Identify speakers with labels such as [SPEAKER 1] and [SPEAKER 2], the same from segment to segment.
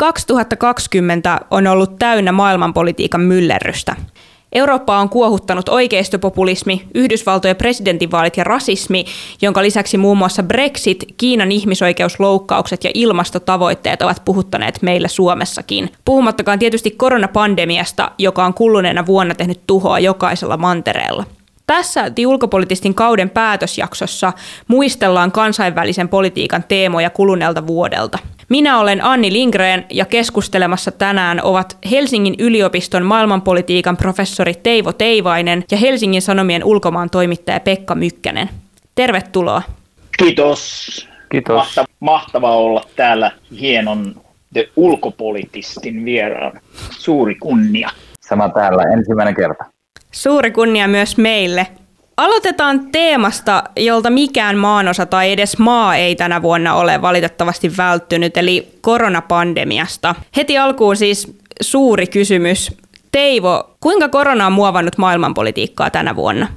[SPEAKER 1] keskustelua.
[SPEAKER 2] Vuosi 2020 on ollut täynnä maailmanpolitiikan myllerrystä. Eurooppa on kuohuttanut oikeistopopulismi, Yhdysvaltojen presidentinvaalit ja rasismi, jonka lisäksi muun muassa Brexit, Kiinan ihmisoikeusloukkaukset ja ilmastotavoitteet ovat puhuttaneet meillä Suomessakin. Puhumattakaan tietysti koronapandemiasta, joka on kuluneena vuonna tehnyt tuhoa jokaisella mantereella. Tässä The Ulkopolitistin kauden päätösjaksossa muistellaan kansainvälisen politiikan teemoja kuluneelta vuodelta. Minä olen Anni Lindgren ja keskustelemassa tänään ovat Helsingin yliopiston maailmanpolitiikan professori Teivo Teivainen ja Helsingin Sanomien ulkomaan toimittaja Pekka Mykkänen. Tervetuloa.
[SPEAKER 3] Kiitos.
[SPEAKER 1] Kiitos.
[SPEAKER 3] Mahtavaa, mahtavaa olla täällä hienon The Ulkopolitistin vieraan. Suuri kunnia.
[SPEAKER 1] Sama täällä ensimmäinen kerta.
[SPEAKER 2] Suuri kunnia myös meille. Aloitetaan teemasta, jolta mikään maanosa tai edes maa ei tänä vuonna ole valitettavasti välttynyt, eli koronapandemiasta. Heti alkuun siis suuri kysymys. Teivo, kuinka korona on muovannut maailmanpolitiikkaa tänä vuonna?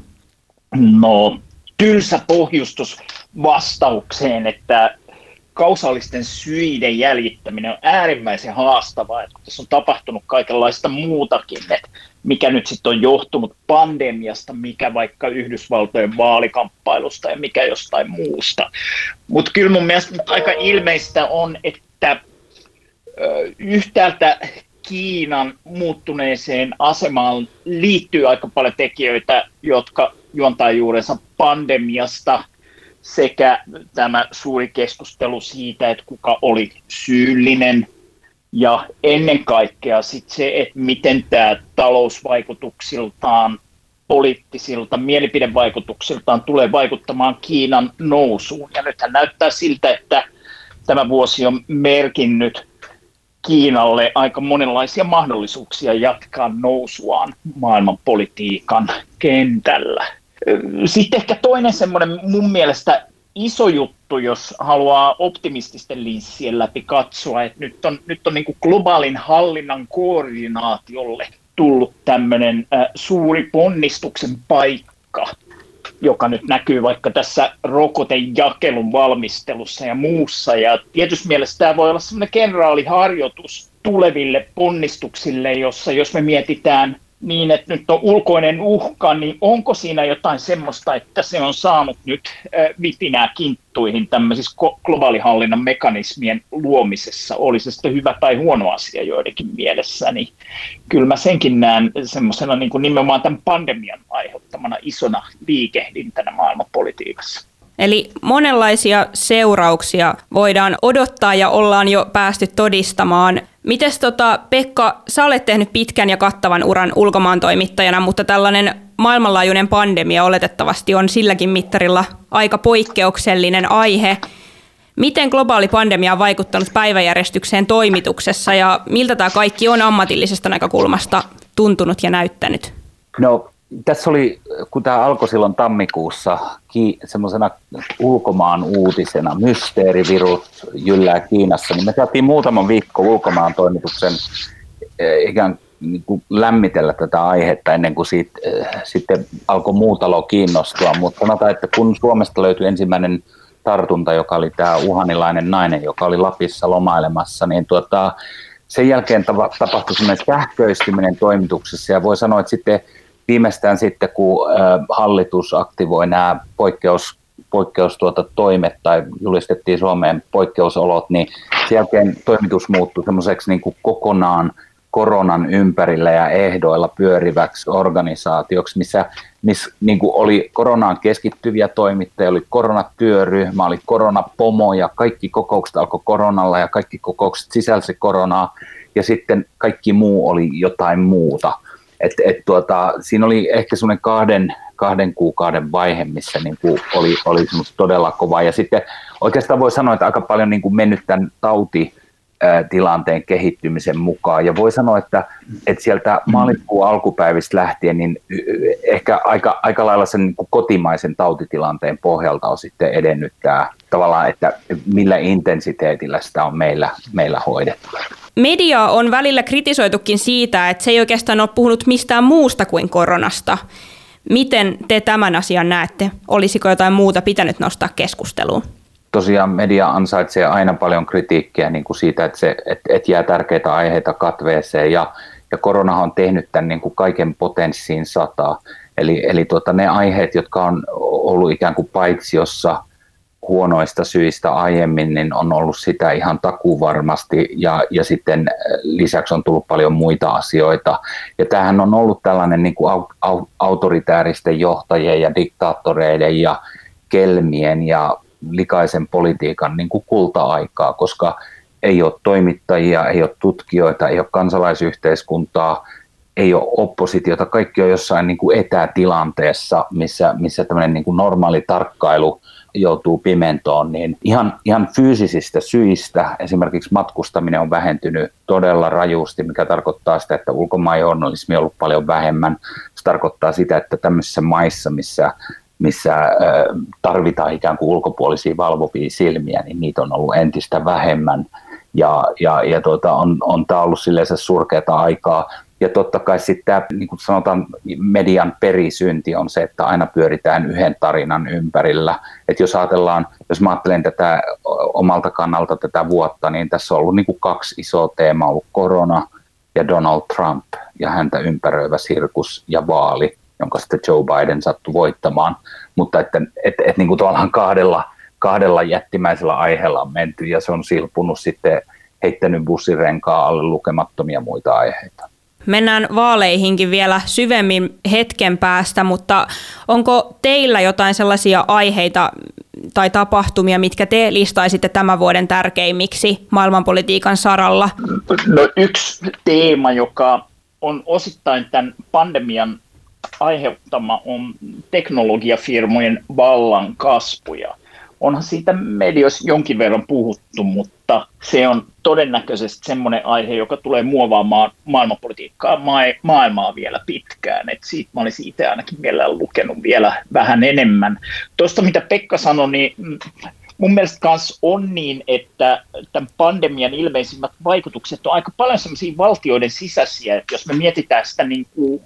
[SPEAKER 3] No, tylsä pohjustus vastaukseen, että kausaalisten syiden jäljittäminen on äärimmäisen haastavaa. Että tässä on tapahtunut kaikenlaista muutakin, että mikä nyt sitten on johtunut pandemiasta, mikä vaikka Yhdysvaltojen vaalikamppailusta ja mikä jostain muusta. Mutta kyllä mun mielestä aika ilmeistä on, että yhtäältä Kiinan muuttuneeseen asemaan liittyy aika paljon tekijöitä, jotka juontaa juurensa pandemiasta sekä tämä suuri keskustelu siitä, että kuka oli syyllinen ja ennen kaikkea sit se, että miten tämä talousvaikutuksiltaan, poliittisilta mielipidevaikutuksiltaan tulee vaikuttamaan Kiinan nousuun. Ja nythän näyttää siltä, että tämä vuosi on merkinnyt Kiinalle aika monenlaisia mahdollisuuksia jatkaa nousuaan maailmanpolitiikan kentällä. Sitten ehkä toinen semmoinen mun mielestä iso juttu, jos haluaa optimististen linssien läpi katsoa, että nyt on, nyt on niin globaalin hallinnan koordinaatiolle tullut tämmöinen suuri ponnistuksen paikka, joka nyt näkyy vaikka tässä rokotejakelun valmistelussa ja muussa. Ja tietysti mielessä tämä voi olla semmoinen kenraaliharjoitus tuleville ponnistuksille, jossa jos me mietitään niin, että nyt on ulkoinen uhka, niin onko siinä jotain semmoista, että se on saanut nyt vipinää kinttuihin tämmöisissä globaalihallinnan mekanismien luomisessa, oli se sitten hyvä tai huono asia joidenkin mielessä, niin kyllä mä senkin näen semmoisena niin kuin nimenomaan tämän pandemian aiheuttamana isona liikehdintänä maailmanpolitiikassa.
[SPEAKER 2] Eli monenlaisia seurauksia voidaan odottaa ja ollaan jo päästy todistamaan. Mites tota, Pekka, sä olet tehnyt pitkän ja kattavan uran ulkomaan toimittajana, mutta tällainen maailmanlaajuinen pandemia oletettavasti on silläkin mittarilla aika poikkeuksellinen aihe. Miten globaali pandemia on vaikuttanut päiväjärjestykseen toimituksessa ja miltä tämä kaikki on ammatillisesta näkökulmasta tuntunut ja näyttänyt?
[SPEAKER 1] No tässä oli, kun tämä alkoi silloin tammikuussa semmoisena ulkomaan uutisena, mysteerivirus jyllää Kiinassa, niin me saatiin muutaman viikko ulkomaan toimituksen eh, ikään niin kuin lämmitellä tätä aihetta ennen kuin siitä, eh, sitten alkoi muu talo kiinnostua. Mutta sanotaan, että kun Suomesta löytyi ensimmäinen tartunta, joka oli tämä uhanilainen nainen, joka oli Lapissa lomailemassa, niin tuota, sen jälkeen tapahtui sähköistyminen toimituksessa ja voi sanoa, että sitten viimeistään sitten, kun hallitus aktivoi nämä poikkeus, poikkeus tuota, toimet tai julistettiin Suomeen poikkeusolot, niin sen jälkeen toimitus muuttui semmoiseksi niin kokonaan koronan ympärillä ja ehdoilla pyöriväksi organisaatioksi, missä, missä niin kuin oli koronaan keskittyviä toimittajia, oli koronatyöryhmä, oli koronapomo ja kaikki kokoukset alkoi koronalla ja kaikki kokoukset sisälsi koronaa ja sitten kaikki muu oli jotain muuta. Et, et tuota, siinä oli ehkä semmoinen kahden, kahden kuukauden vaihe, missä niin kuin oli, oli todella kova. Ja sitten oikeastaan voi sanoa, että aika paljon niin kuin mennyt tämän tauti, tilanteen kehittymisen mukaan. Ja voi sanoa, että, että sieltä maaliskuun alkupäivistä lähtien niin ehkä aika, aika lailla sen niin kotimaisen tautitilanteen pohjalta on sitten edennyt tämä tavallaan, että millä intensiteetillä sitä on meillä, meillä hoidettu.
[SPEAKER 2] Media on välillä kritisoitukin siitä, että se ei oikeastaan ole puhunut mistään muusta kuin koronasta. Miten te tämän asian näette? Olisiko jotain muuta pitänyt nostaa keskusteluun?
[SPEAKER 1] tosiaan media ansaitsee aina paljon kritiikkiä niin kuin siitä, että, se, että, että jää tärkeitä aiheita katveeseen ja, ja korona on tehnyt tämän niin kuin kaiken potenssiin sataa. Eli, eli tuota, ne aiheet, jotka on ollut ikään kuin paitsiossa huonoista syistä aiemmin, niin on ollut sitä ihan takuvarmasti ja, ja sitten lisäksi on tullut paljon muita asioita. Ja tämähän on ollut tällainen niin kuin autoritääristen johtajien ja diktaattoreiden ja kelmien ja likaisen politiikan niin kuin kulta-aikaa, koska ei ole toimittajia, ei ole tutkijoita, ei ole kansalaisyhteiskuntaa, ei ole oppositiota, kaikki on jossain niin kuin etätilanteessa, missä, missä tämmöinen niin kuin normaali tarkkailu joutuu pimentoon, niin ihan, ihan fyysisistä syistä esimerkiksi matkustaminen on vähentynyt todella rajusti, mikä tarkoittaa sitä, että ulkomaanjournalismi on ollut paljon vähemmän. Se tarkoittaa sitä, että tämmöisissä maissa, missä missä tarvitaan ikään kuin ulkopuolisia valvovia silmiä, niin niitä on ollut entistä vähemmän. Ja, ja, ja tuota, on, on tämä ollut se surkeata aikaa. Ja totta kai sitten tämä, niin kuin sanotaan, median perisynti on se, että aina pyöritään yhden tarinan ympärillä. että jos ajatellaan, jos mä ajattelen tätä omalta kannalta tätä vuotta, niin tässä on ollut niin kuin kaksi isoa teemaa, ollut korona ja Donald Trump ja häntä ympäröivä sirkus ja vaali jonka sitten Joe Biden sattui voittamaan. Mutta että et, et, niin kuin kahdella, kahdella jättimäisellä aiheella on menty ja se on silpunut sitten heittänyt bussirenkaa alle lukemattomia muita aiheita.
[SPEAKER 2] Mennään vaaleihinkin vielä syvemmin hetken päästä, mutta onko teillä jotain sellaisia aiheita tai tapahtumia, mitkä te listaisitte tämän vuoden tärkeimmiksi maailmanpolitiikan saralla?
[SPEAKER 3] No yksi teema, joka on osittain tämän pandemian aiheuttama on teknologiafirmojen vallan kasvu. Ja onhan siitä medioissa jonkin verran puhuttu, mutta se on todennäköisesti semmoinen aihe, joka tulee muovaamaan maailmanpolitiikkaa maailmaa vielä pitkään. Et siitä mä olisin itse ainakin vielä lukenut vielä vähän enemmän. Tuosta mitä Pekka sanoi, niin mun mielestä myös on niin, että tämän pandemian ilmeisimmät vaikutukset on aika paljon sellaisia valtioiden sisäisiä, että jos me mietitään sitä niin kuin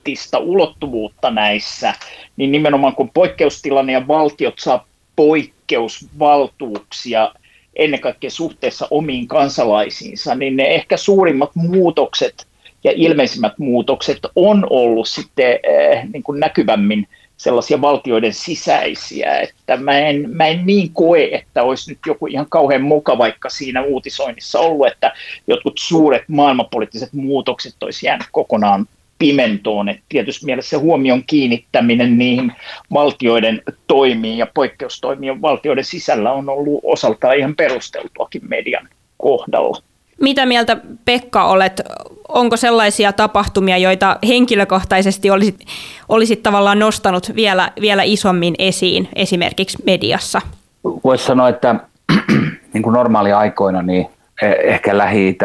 [SPEAKER 3] maailmanpoliittista ulottuvuutta näissä, niin nimenomaan kun poikkeustilanne ja valtiot saa poikkeusvaltuuksia ennen kaikkea suhteessa omiin kansalaisiinsa, niin ne ehkä suurimmat muutokset ja ilmeisimmät muutokset on ollut sitten eh, niin kuin näkyvämmin sellaisia valtioiden sisäisiä, että mä en, mä en niin koe, että olisi nyt joku ihan kauhean muka vaikka siinä uutisoinnissa ollut, että jotkut suuret maailmanpoliittiset muutokset olisi jäänyt kokonaan pimentoon. että tietysti mielessä se huomion kiinnittäminen niihin valtioiden toimiin ja poikkeustoimiin valtioiden sisällä on ollut osaltaan ihan perusteltuakin median kohdalla.
[SPEAKER 2] Mitä mieltä Pekka olet? Onko sellaisia tapahtumia, joita henkilökohtaisesti olisit, olisit tavallaan nostanut vielä, vielä isommin esiin esimerkiksi mediassa?
[SPEAKER 1] Voisi sanoa, että niin kuin normaali aikoina niin e, ehkä lähi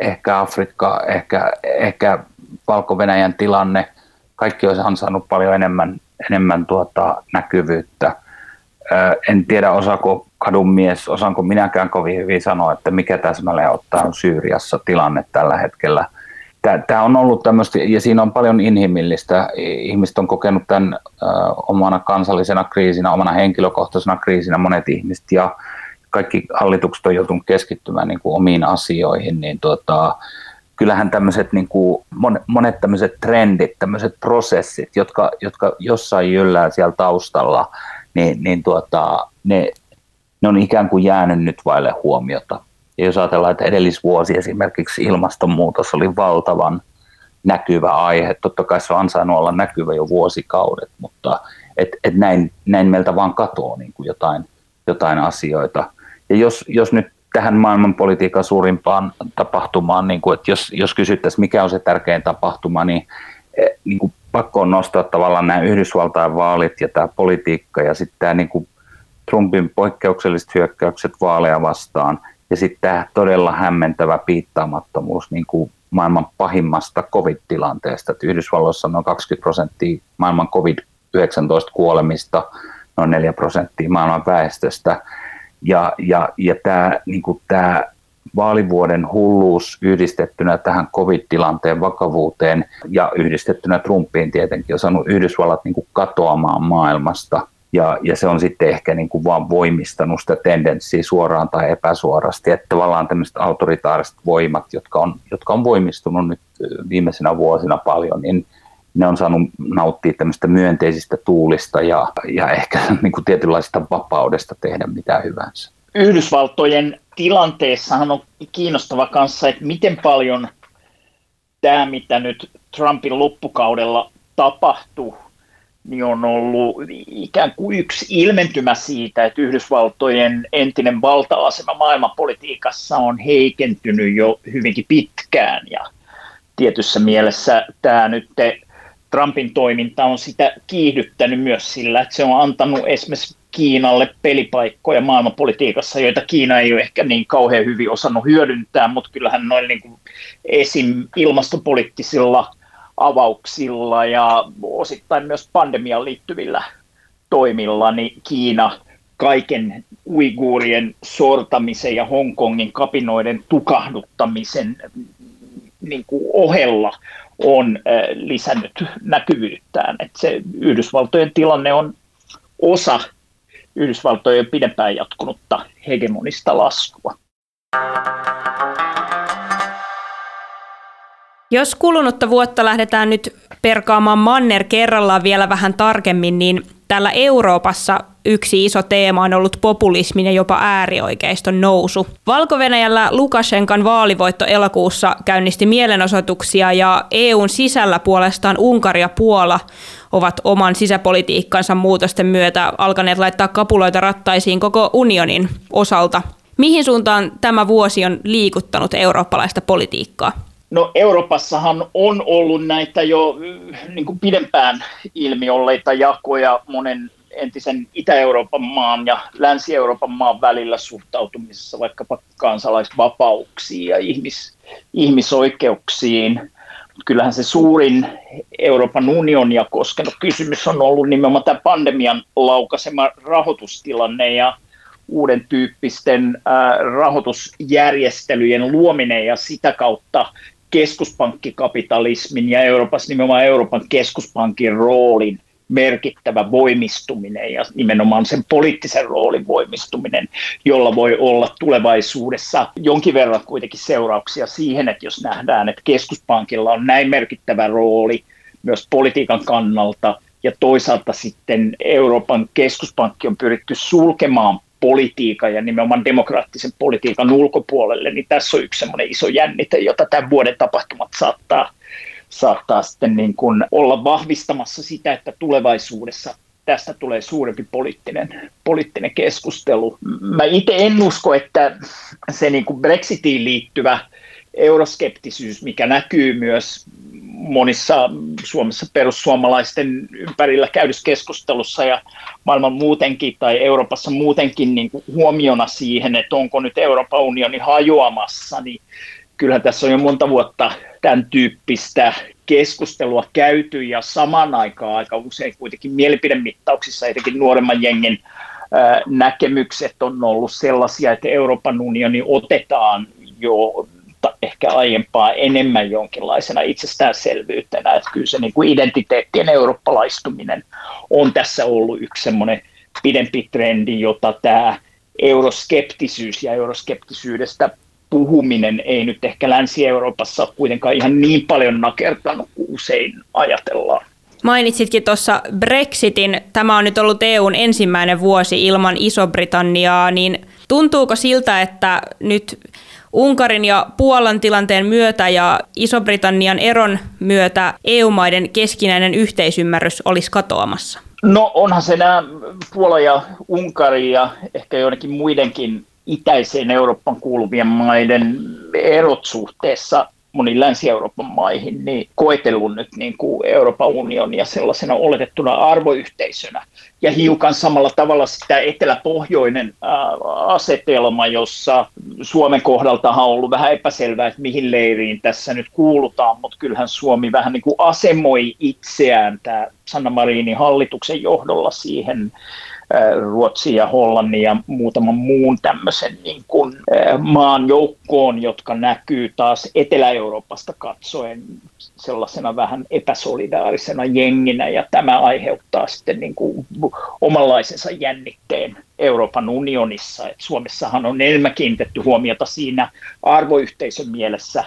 [SPEAKER 1] ehkä Afrikka, ehkä, ehkä Valko-Venäjän tilanne, kaikki olisi ansainnut paljon enemmän, enemmän tuota näkyvyyttä. En tiedä, osaako kadun mies, osaanko minäkään kovin hyvin sanoa, että mikä täsmälleen ottaa on Syyriassa tilanne tällä hetkellä. Tämä on ollut tämmöistä, ja siinä on paljon inhimillistä. Ihmiset on kokenut tämän omana kansallisena kriisinä, omana henkilökohtaisena kriisinä, monet ihmiset, ja kaikki hallitukset on joutunut keskittymään niin kuin omiin asioihin, niin tuota, kyllähän tämmöiset niin kuin monet tämmöiset trendit, tämmöiset prosessit, jotka, jotka jossain jyllää siellä taustalla, niin, niin tuota, ne, ne on ikään kuin jäänyt nyt vaille huomiota. Ja jos ajatellaan, että edellisvuosi esimerkiksi ilmastonmuutos oli valtavan näkyvä aihe, totta kai se on ansainnut olla näkyvä jo vuosikaudet, mutta et, et näin, näin meiltä vaan katoaa niin kuin jotain, jotain asioita. Ja jos, jos nyt tähän maailmanpolitiikan suurimpaan tapahtumaan, niin kuin, että jos, jos kysyttäisiin, mikä on se tärkein tapahtuma, niin, e, niin kuin pakko on nostaa tavallaan nämä Yhdysvaltain vaalit ja tämä politiikka ja sitten tämä niin kuin Trumpin poikkeukselliset hyökkäykset vaaleja vastaan ja sitten tämä todella hämmentävä piittaamattomuus niin kuin maailman pahimmasta covid-tilanteesta. Että Yhdysvalloissa noin 20 prosenttia maailman covid-19 kuolemista, noin 4 prosenttia maailman väestöstä. Ja, ja, ja tämä, niin tämä vaalivuoden hulluus yhdistettynä tähän covid-tilanteen vakavuuteen ja yhdistettynä Trumpiin tietenkin on saanut Yhdysvallat niin kuin katoamaan maailmasta – Ja, ja se on sitten ehkä niin kuin vaan voimistanut sitä tendenssiä suoraan tai epäsuorasti, että tavallaan tämmöiset autoritaariset voimat, jotka on, jotka on voimistunut nyt viimeisenä vuosina paljon, niin ne on saanut nauttia tämmöistä myönteisistä tuulista ja, ja ehkä niin kuin tietynlaista vapaudesta tehdä mitä hyvänsä.
[SPEAKER 3] Yhdysvaltojen tilanteessahan on kiinnostava kanssa, että miten paljon tämä, mitä nyt Trumpin loppukaudella tapahtui, niin on ollut ikään kuin yksi ilmentymä siitä, että Yhdysvaltojen entinen valta-asema maailmanpolitiikassa on heikentynyt jo hyvinkin pitkään. Ja tietyssä mielessä tämä nyt Trumpin toiminta on sitä kiihdyttänyt myös sillä, että se on antanut esimerkiksi Kiinalle pelipaikkoja maailmanpolitiikassa, joita Kiina ei ole ehkä niin kauhean hyvin osannut hyödyntää, mutta kyllähän noin niin kuin esim. ilmastopoliittisilla avauksilla ja osittain myös pandemiaan liittyvillä toimilla, niin Kiina kaiken uiguurien sortamisen ja Hongkongin kapinoiden tukahduttamisen niin kuin ohella on lisännyt näkyvyyttään. Että se Yhdysvaltojen tilanne on osa Yhdysvaltojen pidempään jatkunutta hegemonista laskua.
[SPEAKER 2] Jos kulunutta vuotta lähdetään nyt perkaamaan manner kerrallaan vielä vähän tarkemmin, niin täällä Euroopassa yksi iso teema on ollut populismin ja jopa äärioikeiston nousu. valko Lukashenkan vaalivoitto elokuussa käynnisti mielenosoituksia ja EUn sisällä puolestaan Unkari ja Puola ovat oman sisäpolitiikkansa muutosten myötä alkaneet laittaa kapuloita rattaisiin koko unionin osalta. Mihin suuntaan tämä vuosi on liikuttanut eurooppalaista politiikkaa?
[SPEAKER 3] No Euroopassahan on ollut näitä jo niin kuin pidempään ilmiolleita jakoja monen entisen Itä-Euroopan maan ja Länsi-Euroopan maan välillä suhtautumisessa vaikkapa kansalaisvapauksiin ja ihmis, ihmisoikeuksiin. Kyllähän se suurin Euroopan unionia koskenut kysymys on ollut nimenomaan tämä pandemian laukasema rahoitustilanne ja uuden tyyppisten rahoitusjärjestelyjen luominen ja sitä kautta keskuspankkikapitalismin ja Euroopassa nimenomaan Euroopan keskuspankin roolin merkittävä voimistuminen ja nimenomaan sen poliittisen roolin voimistuminen, jolla voi olla tulevaisuudessa jonkin verran kuitenkin seurauksia siihen, että jos nähdään, että keskuspankilla on näin merkittävä rooli myös politiikan kannalta ja toisaalta sitten Euroopan keskuspankki on pyritty sulkemaan politiikan ja nimenomaan demokraattisen politiikan ulkopuolelle, niin tässä on yksi semmoinen iso jännite, jota tämän vuoden tapahtumat saattaa, saattaa sitten niin kuin olla vahvistamassa sitä, että tulevaisuudessa tästä tulee suurempi poliittinen, poliittinen keskustelu. Mä itse en usko, että se niin kuin Brexitiin liittyvä euroskeptisyys, mikä näkyy myös monissa Suomessa perussuomalaisten ympärillä käydyssä keskustelussa ja maailman muutenkin tai Euroopassa muutenkin niin kuin huomiona siihen, että onko nyt Euroopan unioni hajoamassa, niin kyllähän tässä on jo monta vuotta tämän tyyppistä keskustelua käyty ja samaan aikaan aika usein kuitenkin mielipidemittauksissa, etenkin nuoremman jengen näkemykset on ollut sellaisia, että Euroopan unioni otetaan jo ehkä aiempaa enemmän jonkinlaisena itsestäänselvyytenä, että kyllä se niin kuin identiteettien eurooppalaistuminen on tässä ollut yksi semmoinen pidempi trendi, jota tämä euroskeptisyys ja euroskeptisyydestä puhuminen ei nyt ehkä Länsi-Euroopassa kuitenkaan ihan niin paljon nakertanut kuin usein ajatellaan.
[SPEAKER 2] Mainitsitkin tuossa Brexitin. Tämä on nyt ollut EUn ensimmäinen vuosi ilman Iso-Britanniaa, niin tuntuuko siltä, että nyt Unkarin ja Puolan tilanteen myötä ja Iso-Britannian eron myötä EU-maiden keskinäinen yhteisymmärrys olisi katoamassa?
[SPEAKER 3] No onhan se nämä Puola ja Unkari ja ehkä joidenkin muidenkin itäiseen Euroopan kuuluvien maiden erot suhteessa moniin Länsi-Euroopan maihin, niin koetellut nyt niin kuin Euroopan unionia sellaisena oletettuna arvoyhteisönä. Ja hiukan samalla tavalla sitä etelä-pohjoinen asetelma, jossa Suomen kohdalta on ollut vähän epäselvää, että mihin leiriin tässä nyt kuulutaan, mutta kyllähän Suomi vähän niin kuin asemoi itseään tämä Sanna Marinin hallituksen johdolla siihen Ruotsin ja Hollannin ja muutaman muun tämmöisen niin kuin, maan joukkoon, jotka näkyy taas Etelä-Euroopasta katsoen sellaisena vähän epäsolidaarisena jenginä, ja tämä aiheuttaa sitten niin kuin omanlaisensa jännitteen Euroopan unionissa. Et Suomessahan on enemmän kiinnitetty huomiota siinä arvoyhteisön mielessä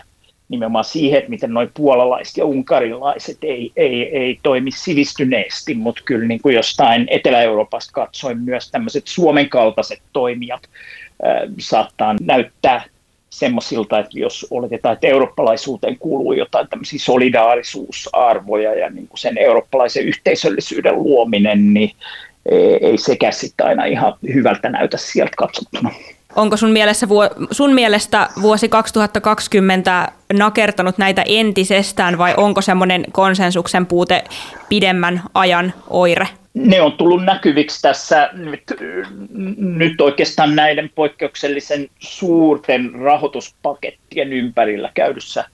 [SPEAKER 3] nimenomaan siihen, että miten noin puolalaiset ja unkarilaiset ei, ei, ei toimi sivistyneesti, mutta kyllä niin kuin jostain Etelä-Euroopasta katsoen myös tämmöiset Suomen kaltaiset toimijat äh, saattaa näyttää semmoisilta, että jos oletetaan, että eurooppalaisuuteen kuuluu jotain tämmöisiä solidaarisuusarvoja ja niin kuin sen eurooppalaisen yhteisöllisyyden luominen, niin ei sekään sitten aina ihan hyvältä näytä sieltä katsottuna.
[SPEAKER 2] Onko sun, mielessä, sun mielestä vuosi 2020 nakertanut näitä entisestään vai onko semmoinen konsensuksen puute pidemmän ajan oire?
[SPEAKER 3] Ne on tullut näkyviksi tässä nyt, nyt oikeastaan näiden poikkeuksellisen suurten rahoituspakettien ympärillä käydyssä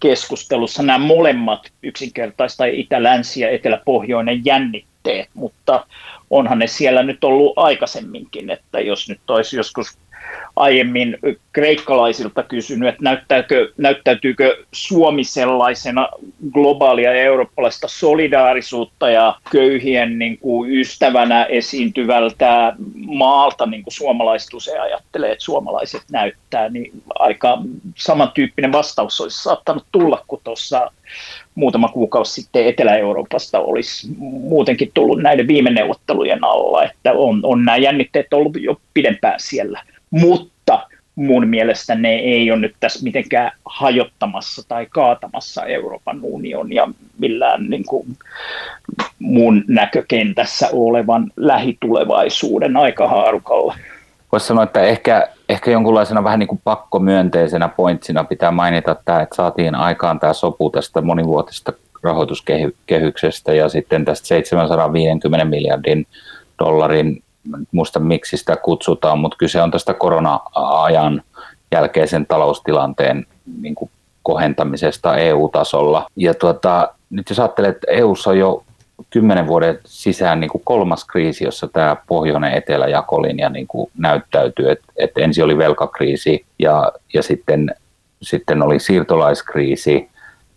[SPEAKER 3] keskustelussa. Nämä molemmat yksinkertaista itä-länsi ja etelä-pohjoinen jännitteet, mutta onhan ne siellä nyt ollut aikaisemminkin, että jos nyt olisi joskus aiemmin kreikkalaisilta kysynyt, että näyttääkö, näyttäytyykö Suomi sellaisena globaalia ja eurooppalaista solidaarisuutta ja köyhien niin kuin ystävänä esiintyvältä maalta, niin kuin suomalaiset usein ajattelee, että suomalaiset näyttää, niin aika samantyyppinen vastaus olisi saattanut tulla, kun tuossa muutama kuukausi sitten Etelä-Euroopasta olisi muutenkin tullut näiden viime neuvottelujen alla, että on, on nämä jännitteet ollut jo pidempään siellä mutta mun mielestä ne ei ole nyt tässä mitenkään hajottamassa tai kaatamassa Euroopan unionia millään niin kuin mun näkökentässä olevan lähitulevaisuuden aikahaarukalla.
[SPEAKER 1] Voisi sanoa, että ehkä, ehkä jonkunlaisena vähän niin kuin pakkomyönteisenä pointsina pitää mainita tämä, että saatiin aikaan tämä sopu tästä monivuotisesta rahoituskehyksestä ja sitten tästä 750 miljardin dollarin muista miksi sitä kutsutaan, mutta kyse on tästä korona-ajan jälkeisen taloustilanteen niin kuin kohentamisesta EU-tasolla. Ja tuota, nyt jos ajattelee, että EUssa on jo kymmenen vuoden sisään niin kuin kolmas kriisi, jossa tämä pohjoinen eteläjakolinja niin kuin näyttäytyy. että et ensin oli velkakriisi ja, ja sitten, sitten oli siirtolaiskriisi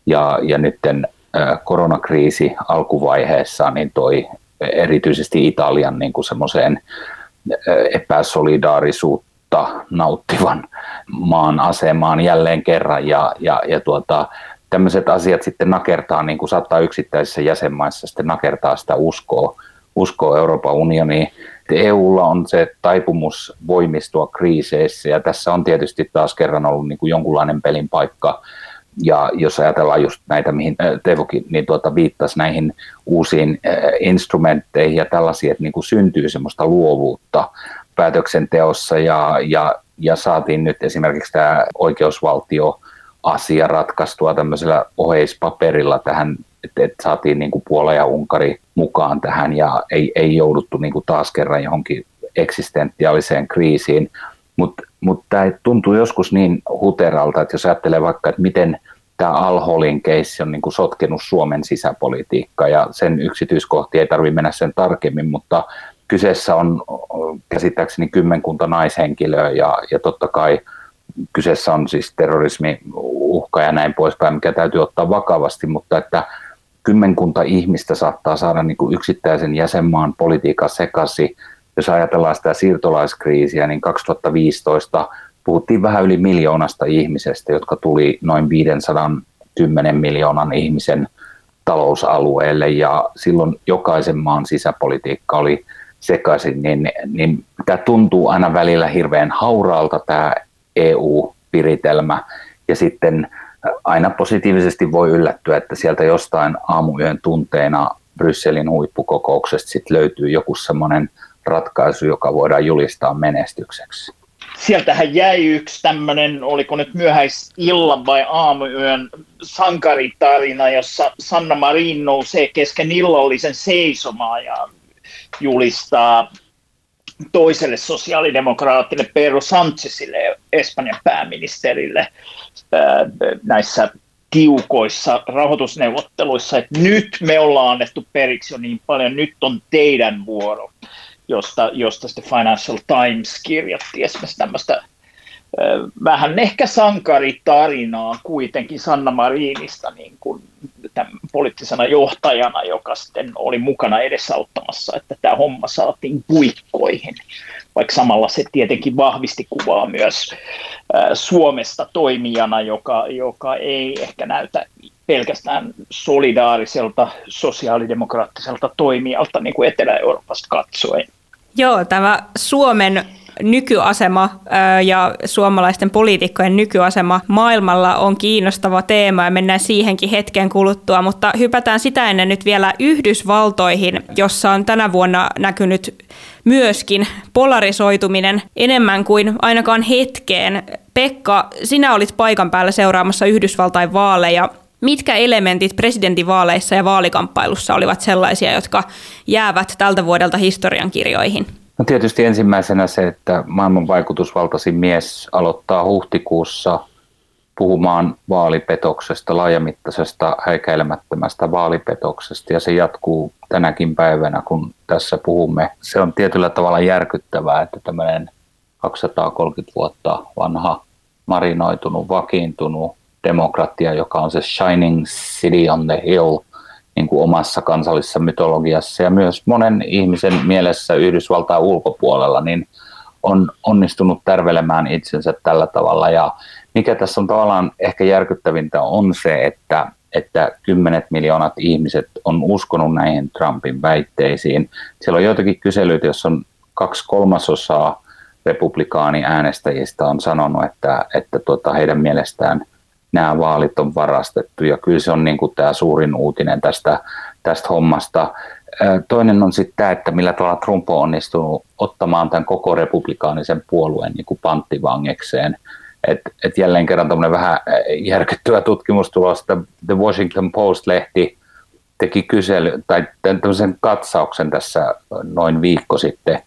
[SPEAKER 1] ja, ja nyt koronakriisi alkuvaiheessa niin toi erityisesti Italian niin kuin semmoiseen epäsolidaarisuutta nauttivan maan asemaan jälleen kerran ja, ja, ja tuota, tämmöiset asiat sitten nakertaa, niin kuin saattaa yksittäisissä jäsenmaissa sitten nakertaa sitä uskoa, uskoa Euroopan unioniin. EUlla on se taipumus voimistua kriiseissä ja tässä on tietysti taas kerran ollut niin kuin jonkunlainen pelin paikka ja jos ajatellaan just näitä, mihin äh, Teuvokin niin tuota, viittasi näihin uusiin äh, instrumentteihin ja tällaisia, että niin kuin syntyy semmoista luovuutta päätöksenteossa. Ja, ja, ja saatiin nyt esimerkiksi tämä oikeusvaltio asia ratkaistua tämmöisellä oheispaperilla tähän, että, että saatiin niin kuin Puola ja Unkari mukaan tähän ja ei, ei jouduttu niin kuin taas kerran johonkin eksistentiaaliseen kriisiin, mutta mutta tämä tuntuu joskus niin huteralta, että jos ajattelee vaikka, että miten tämä Al-Holin keissi on niin kuin sotkenut Suomen sisäpolitiikkaa ja sen yksityiskohtia ei tarvitse mennä sen tarkemmin, mutta kyseessä on käsittääkseni kymmenkunta naishenkilöä ja, ja totta kai kyseessä on siis terrorismi, uhka ja näin poispäin, mikä täytyy ottaa vakavasti, mutta että kymmenkunta ihmistä saattaa saada niin kuin yksittäisen jäsenmaan politiikan sekaisin jos ajatellaan sitä siirtolaiskriisiä, niin 2015 puhuttiin vähän yli miljoonasta ihmisestä, jotka tuli noin 510 miljoonan ihmisen talousalueelle. Ja silloin jokaisen maan sisäpolitiikka oli sekaisin, niin, niin tämä tuntuu aina välillä hirveän hauraalta tämä EU-piritelmä ja sitten aina positiivisesti voi yllättyä, että sieltä jostain aamuyön tunteena Brysselin huippukokouksesta sit löytyy joku semmoinen ratkaisu, joka voidaan julistaa menestykseksi.
[SPEAKER 3] Sieltähän jäi yksi tämmöinen, oliko nyt myöhäisillan vai aamuyön sankaritarina, jossa Sanna Marin nousee kesken illallisen seisomaan ja julistaa toiselle sosiaalidemokraatille Pedro Sanchezille, Espanjan pääministerille, näissä tiukoissa rahoitusneuvotteluissa, että nyt me ollaan annettu periksi jo niin paljon, nyt on teidän vuoro josta, josta sitten Financial Times kirjoitti esimerkiksi tämmöistä vähän ehkä sankaritarinaa kuitenkin Sanna Marinista niin kuin poliittisena johtajana, joka sitten oli mukana edesauttamassa, että tämä homma saatiin puikkoihin, vaikka samalla se tietenkin vahvisti kuvaa myös Suomesta toimijana, joka, joka ei ehkä näytä pelkästään solidaariselta sosiaalidemokraattiselta toimijalta niin kuin Etelä-Euroopasta katsoen.
[SPEAKER 2] Joo, tämä Suomen nykyasema ja suomalaisten poliitikkojen nykyasema maailmalla on kiinnostava teema ja mennään siihenkin hetken kuluttua, mutta hypätään sitä ennen nyt vielä Yhdysvaltoihin, jossa on tänä vuonna näkynyt myöskin polarisoituminen enemmän kuin ainakaan hetkeen. Pekka, sinä olit paikan päällä seuraamassa Yhdysvaltain vaaleja. Mitkä elementit presidentinvaaleissa ja vaalikamppailussa olivat sellaisia, jotka jäävät tältä vuodelta historiankirjoihin?
[SPEAKER 1] No tietysti ensimmäisenä se, että maailman vaikutusvaltaisin mies aloittaa huhtikuussa puhumaan vaalipetoksesta, laajamittaisesta häikäilemättömästä vaalipetoksesta ja se jatkuu tänäkin päivänä, kun tässä puhumme. Se on tietyllä tavalla järkyttävää, että tämmöinen 230 vuotta vanha marinoitunut, vakiintunut demokratia, joka on se shining city on the hill – niin kuin omassa kansallisessa mytologiassa ja myös monen ihmisen mielessä Yhdysvaltain ulkopuolella, niin on onnistunut tärvelemään itsensä tällä tavalla. Ja mikä tässä on tavallaan ehkä järkyttävintä on se, että, että kymmenet miljoonat ihmiset on uskonut näihin Trumpin väitteisiin. Siellä on joitakin kyselyitä, joissa on kaksi kolmasosaa republikaani-äänestäjistä on sanonut, että, että tuota, heidän mielestään – nämä vaalit on varastettu ja kyllä se on niin kuin tämä suurin uutinen tästä, tästä hommasta. Toinen on sitten tämä, että millä tavalla Trump on onnistunut ottamaan tämän koko republikaanisen puolueen niin kuin panttivangekseen. Et, et jälleen kerran tämmöinen vähän järkyttävä tutkimustulos, että The Washington Post-lehti teki kysely, tai tämmöisen katsauksen tässä noin viikko sitten,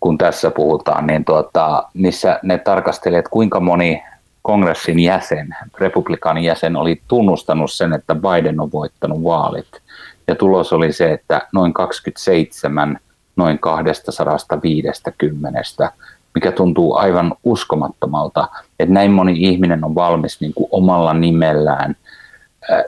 [SPEAKER 1] kun tässä puhutaan, niin tuota, missä ne tarkastelivat, kuinka moni kongressin jäsen, republikaanin jäsen, oli tunnustanut sen, että Biden on voittanut vaalit. Ja tulos oli se, että noin 27 noin 250, mikä tuntuu aivan uskomattomalta, että näin moni ihminen on valmis niin kuin omalla nimellään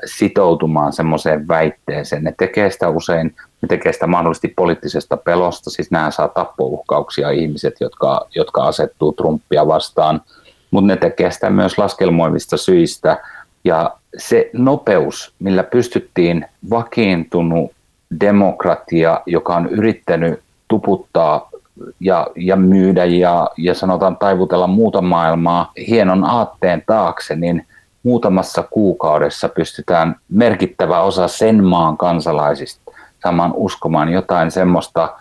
[SPEAKER 1] sitoutumaan semmoiseen väitteeseen. Ne tekee sitä usein, ne tekee sitä mahdollisesti poliittisesta pelosta, siis nämä saa tappouhkauksia ihmiset, jotka, jotka asettuu Trumpia vastaan – mutta ne tekee sitä myös laskelmoivista syistä. Ja se nopeus, millä pystyttiin vakiintunut demokratia, joka on yrittänyt tuputtaa ja, ja myydä ja, ja sanotaan taivutella muuta maailmaa hienon aatteen taakse, niin muutamassa kuukaudessa pystytään merkittävä osa sen maan kansalaisista saamaan uskomaan jotain semmoista,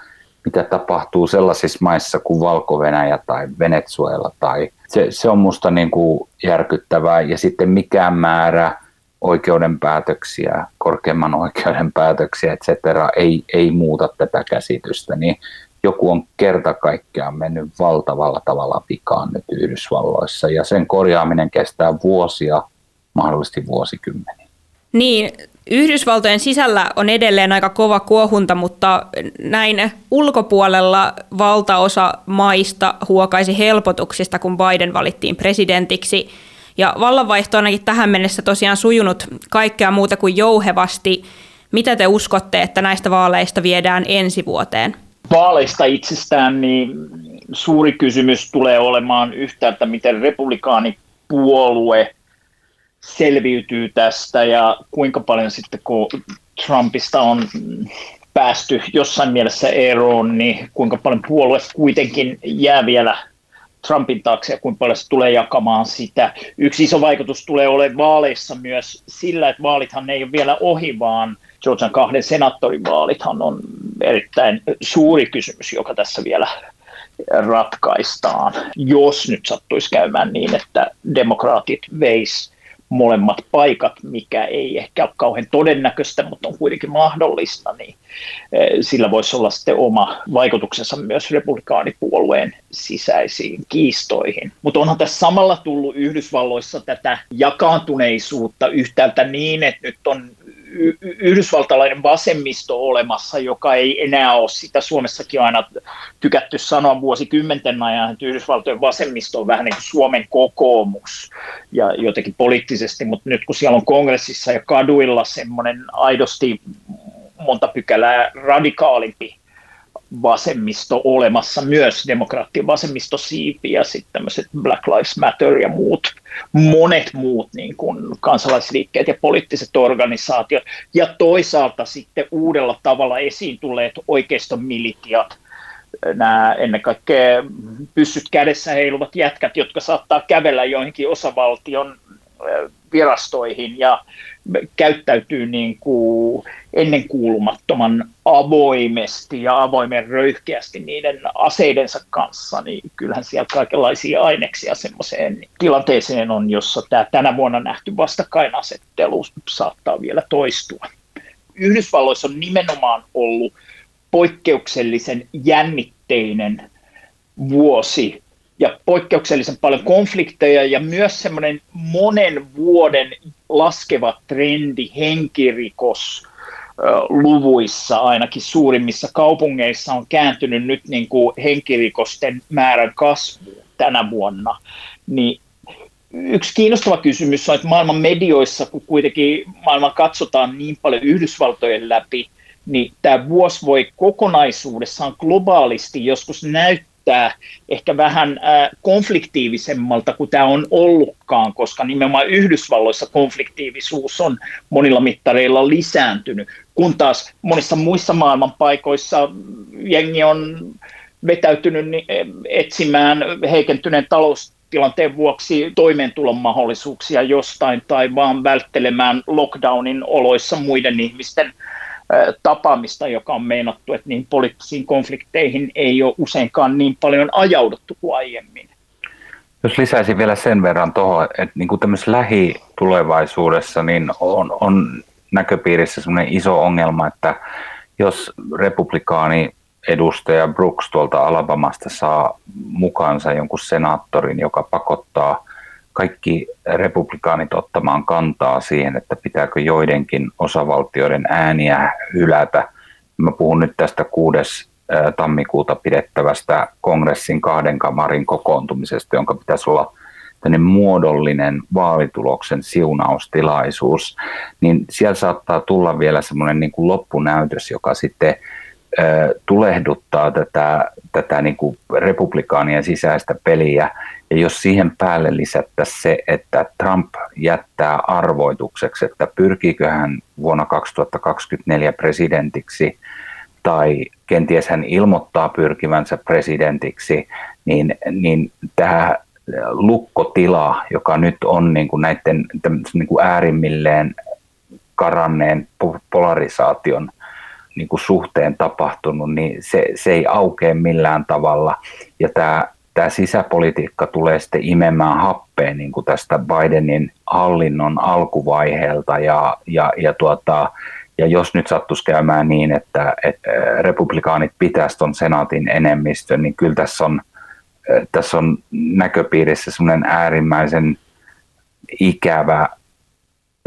[SPEAKER 1] mitä tapahtuu sellaisissa maissa kuin valko tai Venezuela tai se, se on musta niin kuin järkyttävää ja sitten mikään määrä oikeuden päätöksiä, korkeimman oikeuden päätöksiä, etc. Ei, ei muuta tätä käsitystä, niin joku on kerta kaikkiaan mennyt valtavalla tavalla vikaan nyt Yhdysvalloissa ja sen korjaaminen kestää vuosia, mahdollisesti vuosikymmeniä.
[SPEAKER 2] Niin, Yhdysvaltojen sisällä on edelleen aika kova kuohunta, mutta näin ulkopuolella valtaosa maista huokaisi helpotuksista, kun Biden valittiin presidentiksi. Ja vallanvaihto on ainakin tähän mennessä tosiaan sujunut kaikkea muuta kuin jouhevasti. Mitä te uskotte, että näistä vaaleista viedään ensi vuoteen?
[SPEAKER 3] Vaaleista itsestään niin suuri kysymys tulee olemaan yhtäältä, miten republikaanipuolue selviytyy tästä ja kuinka paljon sitten kun Trumpista on päästy jossain mielessä eroon, niin kuinka paljon puolue kuitenkin jää vielä Trumpin taakse ja kuinka paljon se tulee jakamaan sitä. Yksi iso vaikutus tulee olemaan vaaleissa myös sillä, että vaalithan ei ole vielä ohi, vaan Georgian kahden senaattorin vaalithan on erittäin suuri kysymys, joka tässä vielä ratkaistaan, jos nyt sattuisi käymään niin, että demokraatit veis molemmat paikat, mikä ei ehkä ole kauhean todennäköistä, mutta on kuitenkin mahdollista, niin eh, sillä voisi olla sitten oma vaikutuksensa myös republikaanipuolueen sisäisiin kiistoihin. Mutta onhan tässä samalla tullut Yhdysvalloissa tätä jakaantuneisuutta yhtäältä niin, että nyt on yhdysvaltalainen vasemmisto olemassa, joka ei enää ole sitä Suomessakin aina tykätty sanoa vuosikymmenten ajan, että Yhdysvaltojen vasemmisto on vähän niin kuin Suomen kokoomus ja jotenkin poliittisesti, mutta nyt kun siellä on kongressissa ja kaduilla semmoinen aidosti monta pykälää radikaalimpi vasemmisto olemassa, myös demokraattien vasemmistosiipi ja sitten tämmöiset Black Lives Matter ja muut, monet muut niin kuin kansalaisliikkeet ja poliittiset organisaatiot, ja toisaalta sitten uudella tavalla esiin tulleet oikeiston militiat, nämä ennen kaikkea pyssyt kädessä heiluvat jätkät, jotka saattaa kävellä joihinkin osavaltion virastoihin ja käyttäytyy niin kuin ennenkuulumattoman avoimesti ja avoimen röyhkeästi niiden aseidensa kanssa, niin kyllähän siellä kaikenlaisia aineksia semmoiseen tilanteeseen on, jossa tämä tänä vuonna nähty vastakkainasettelu saattaa vielä toistua. Yhdysvalloissa on nimenomaan ollut poikkeuksellisen jännitteinen vuosi ja poikkeuksellisen paljon konflikteja ja myös semmoinen monen vuoden laskeva trendi henkirikos luvuissa ainakin suurimmissa kaupungeissa on kääntynyt nyt niin kuin henkirikosten määrän kasvu tänä vuonna, niin yksi kiinnostava kysymys on, että maailman medioissa, kun kuitenkin maailman katsotaan niin paljon Yhdysvaltojen läpi, niin tämä vuosi voi kokonaisuudessaan globaalisti joskus näyttää ehkä vähän konfliktiivisemmalta kuin tämä on ollutkaan, koska nimenomaan Yhdysvalloissa konfliktiivisuus on monilla mittareilla lisääntynyt, kun taas monissa muissa maailman paikoissa jengi on vetäytynyt etsimään heikentyneen taloustilanteen vuoksi toimeentulon mahdollisuuksia jostain tai vaan välttelemään lockdownin oloissa muiden ihmisten tapaamista, joka on meinattu, että niin poliittisiin konflikteihin ei ole useinkaan niin paljon ajauduttu kuin aiemmin.
[SPEAKER 1] Jos lisäisin vielä sen verran tuohon, että niin kuin lähitulevaisuudessa niin on, on näköpiirissä semmoinen iso ongelma, että jos republikaani edustaja Brooks tuolta Alabamasta saa mukaansa jonkun senaattorin, joka pakottaa kaikki republikaanit ottamaan kantaa siihen, että pitääkö joidenkin osavaltioiden ääniä hylätä. Mä puhun nyt tästä 6. tammikuuta pidettävästä kongressin kahden kamarin kokoontumisesta, jonka pitäisi olla muodollinen vaalituloksen siunaustilaisuus, niin siellä saattaa tulla vielä semmoinen niin kuin loppunäytös, joka sitten tulehduttaa tätä, tätä niin kuin republikaanien sisäistä peliä. Ja jos siihen päälle lisättäisiin se, että Trump jättää arvoitukseksi, että pyrkiikö hän vuonna 2024 presidentiksi tai kenties hän ilmoittaa pyrkivänsä presidentiksi, niin, niin tämä lukkotila, joka nyt on niin kuin näiden niin kuin äärimmilleen karanneen polarisaation niin kuin suhteen tapahtunut, niin se, se ei aukea millään tavalla. Ja tämä, tämä sisäpolitiikka tulee sitten imemään happeen niin kuin tästä Bidenin hallinnon alkuvaiheelta ja, ja, ja, tuota, ja jos nyt sattuisi käymään niin, että, että republikaanit pitäisi tuon senaatin enemmistön, niin kyllä tässä on, tässä on näköpiirissä semmoinen äärimmäisen ikävä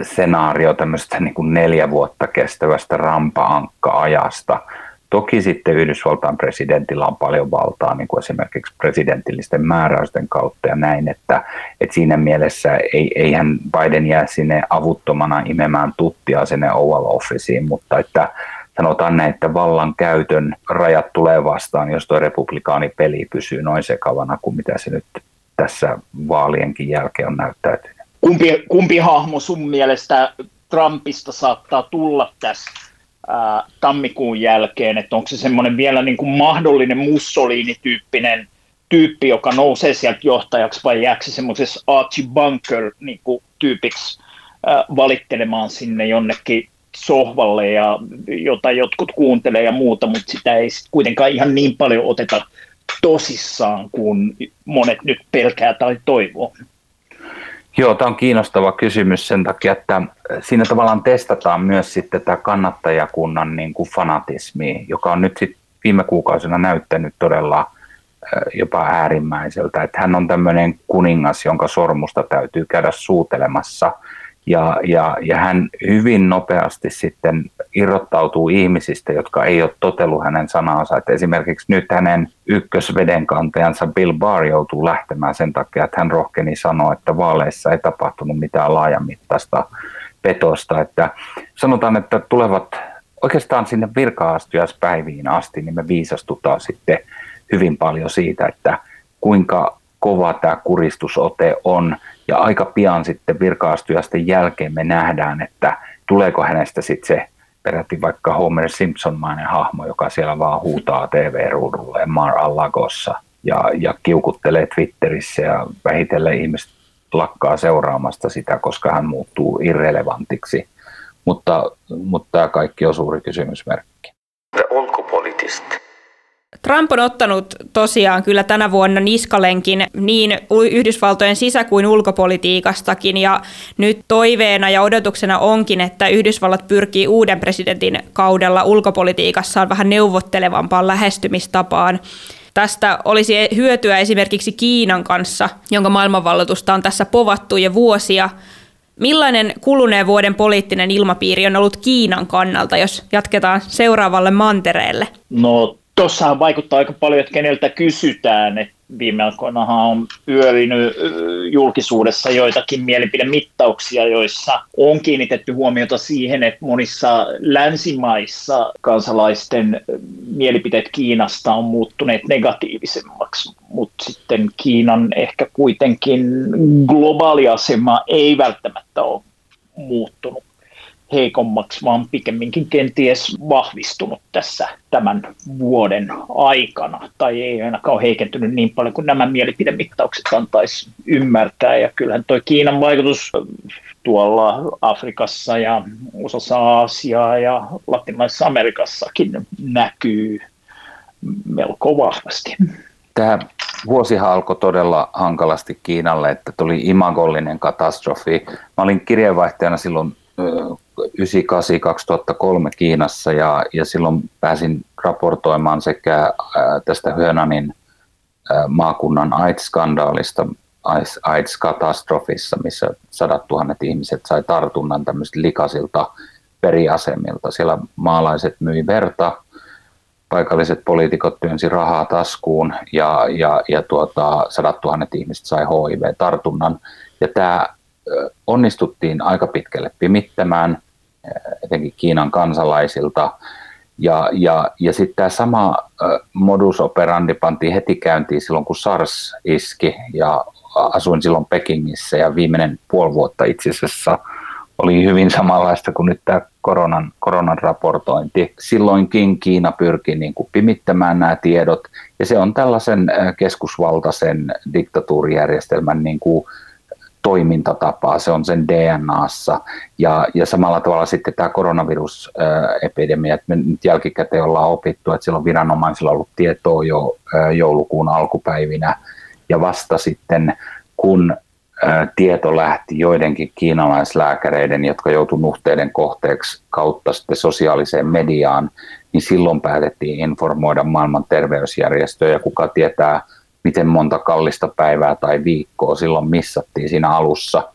[SPEAKER 1] skenaario tämmöistä niin kuin neljä vuotta kestävästä rampa-ankka-ajasta. Toki sitten Yhdysvaltain presidentillä on paljon valtaa, niin kuin esimerkiksi presidentillisten määräysten kautta ja näin, että, että siinä mielessä ei, eihän Biden jää sinne avuttomana imemään tuttia sinne Oval Officeen, mutta että sanotaan näin, että vallan käytön rajat tulee vastaan, jos tuo republikaanipeli pysyy noin sekavana kuin mitä se nyt tässä vaalienkin jälkeen on näyttäytynyt.
[SPEAKER 3] Kumpi, kumpi hahmo sun mielestä Trumpista saattaa tulla tässä ää, tammikuun jälkeen, että onko se semmoinen vielä niin kuin mahdollinen Mussolini-tyyppinen tyyppi, joka nousee sieltä johtajaksi vai jääkö se semmoisessa Archie Bunker kuin tyypiksi ää, valittelemaan sinne jonnekin sohvalle, ja, jota jotkut kuuntelee ja muuta, mutta sitä ei sit kuitenkaan ihan niin paljon oteta tosissaan kuin monet nyt pelkää tai toivoo.
[SPEAKER 1] Joo, tämä on kiinnostava kysymys sen takia, että siinä tavallaan testataan myös sitten tämä kannattajakunnan niin kuin fanatismi, joka on nyt sitten viime kuukausina näyttänyt todella jopa äärimmäiseltä. Että hän on tämmöinen kuningas, jonka sormusta täytyy käydä suutelemassa. Ja, ja, ja hän hyvin nopeasti sitten irrottautuu ihmisistä, jotka ei ole totellut hänen sanansa. Että esimerkiksi nyt hänen ykkösvedenkantajansa Bill Barr joutuu lähtemään sen takia, että hän rohkeni sanoa, että vaaleissa ei tapahtunut mitään laajamittaista petosta. Että sanotaan, että tulevat oikeastaan sinne virka-astujaispäiviin asti, niin me viisastutaan sitten hyvin paljon siitä, että kuinka kova tämä kuristusote on. Ja aika pian sitten virka-astujaisten jälkeen me nähdään, että tuleeko hänestä sitten se peräti vaikka Homer Simpson-mainen hahmo, joka siellä vaan huutaa TV-ruudulle Mar-a-Lagossa ja, ja kiukuttelee Twitterissä ja vähitellen ihmiset lakkaa seuraamasta sitä, koska hän muuttuu irrelevantiksi. Mutta, mutta tämä kaikki on suuri kysymysmerkki.
[SPEAKER 2] Trump on ottanut tosiaan kyllä tänä vuonna niskalenkin niin Yhdysvaltojen sisä- kuin ulkopolitiikastakin ja nyt toiveena ja odotuksena onkin, että Yhdysvallat pyrkii uuden presidentin kaudella ulkopolitiikassaan vähän neuvottelevampaan lähestymistapaan. Tästä olisi hyötyä esimerkiksi Kiinan kanssa, jonka maailmanvalloitusta on tässä povattu jo vuosia. Millainen kuluneen vuoden poliittinen ilmapiiri on ollut Kiinan kannalta, jos jatketaan seuraavalle mantereelle?
[SPEAKER 3] No tuossahan vaikuttaa aika paljon, että keneltä kysytään. Et viime aikoinahan on pyörinyt julkisuudessa joitakin mielipidemittauksia, joissa on kiinnitetty huomiota siihen, että monissa länsimaissa kansalaisten mielipiteet Kiinasta on muuttuneet negatiivisemmaksi, mutta sitten Kiinan ehkä kuitenkin globaali asema ei välttämättä ole muuttunut heikommaksi, vaan pikemminkin kenties vahvistunut tässä tämän vuoden aikana, tai ei ainakaan ole heikentynyt niin paljon kuin nämä mielipidemittaukset antaisi ymmärtää. Ja kyllähän tuo Kiinan vaikutus tuolla Afrikassa ja osassa Aasiaa ja Latinalaisessa Amerikassakin näkyy melko vahvasti.
[SPEAKER 1] Tämä vuosihan alkoi todella hankalasti Kiinalle, että tuli imagollinen katastrofi. Mä olin kirjeenvaihtajana silloin 98-2003 Kiinassa ja, ja silloin pääsin raportoimaan sekä tästä Hyönanin maakunnan AIDS-skandaalista, AIDS-katastrofissa, missä sadat tuhannet ihmiset sai tartunnan tämmöisiltä likaisilta periasemilta. Siellä maalaiset myi verta, paikalliset poliitikot työnsi rahaa taskuun ja, ja, ja tuota, sadat tuhannet ihmiset sai HIV-tartunnan. Ja tämä onnistuttiin aika pitkälle pimittämään, etenkin Kiinan kansalaisilta. Ja, ja, ja sitten tämä sama modus operandi pantiin heti käyntiin silloin, kun SARS iski ja asuin silloin Pekingissä ja viimeinen puoli vuotta itse asiassa oli hyvin samanlaista kuin nyt tämä koronan, koronan raportointi. Silloinkin Kiina pyrki niin kuin pimittämään nämä tiedot ja se on tällaisen keskusvaltaisen diktatuurijärjestelmän niin kuin toimintatapaa, se on sen DNAssa. Ja, ja samalla tavalla sitten tämä koronavirusepidemia, että me nyt jälkikäteen ollaan opittu, että silloin viranomaisilla on ollut tietoa jo joulukuun alkupäivinä, ja vasta sitten kun tieto lähti joidenkin kiinalaislääkäreiden, jotka joutuivat nuhteiden kohteeksi kautta sitten sosiaaliseen mediaan, niin silloin päätettiin informoida maailman terveysjärjestöä, ja kuka tietää, miten monta kallista päivää tai viikkoa silloin missattiin siinä alussa.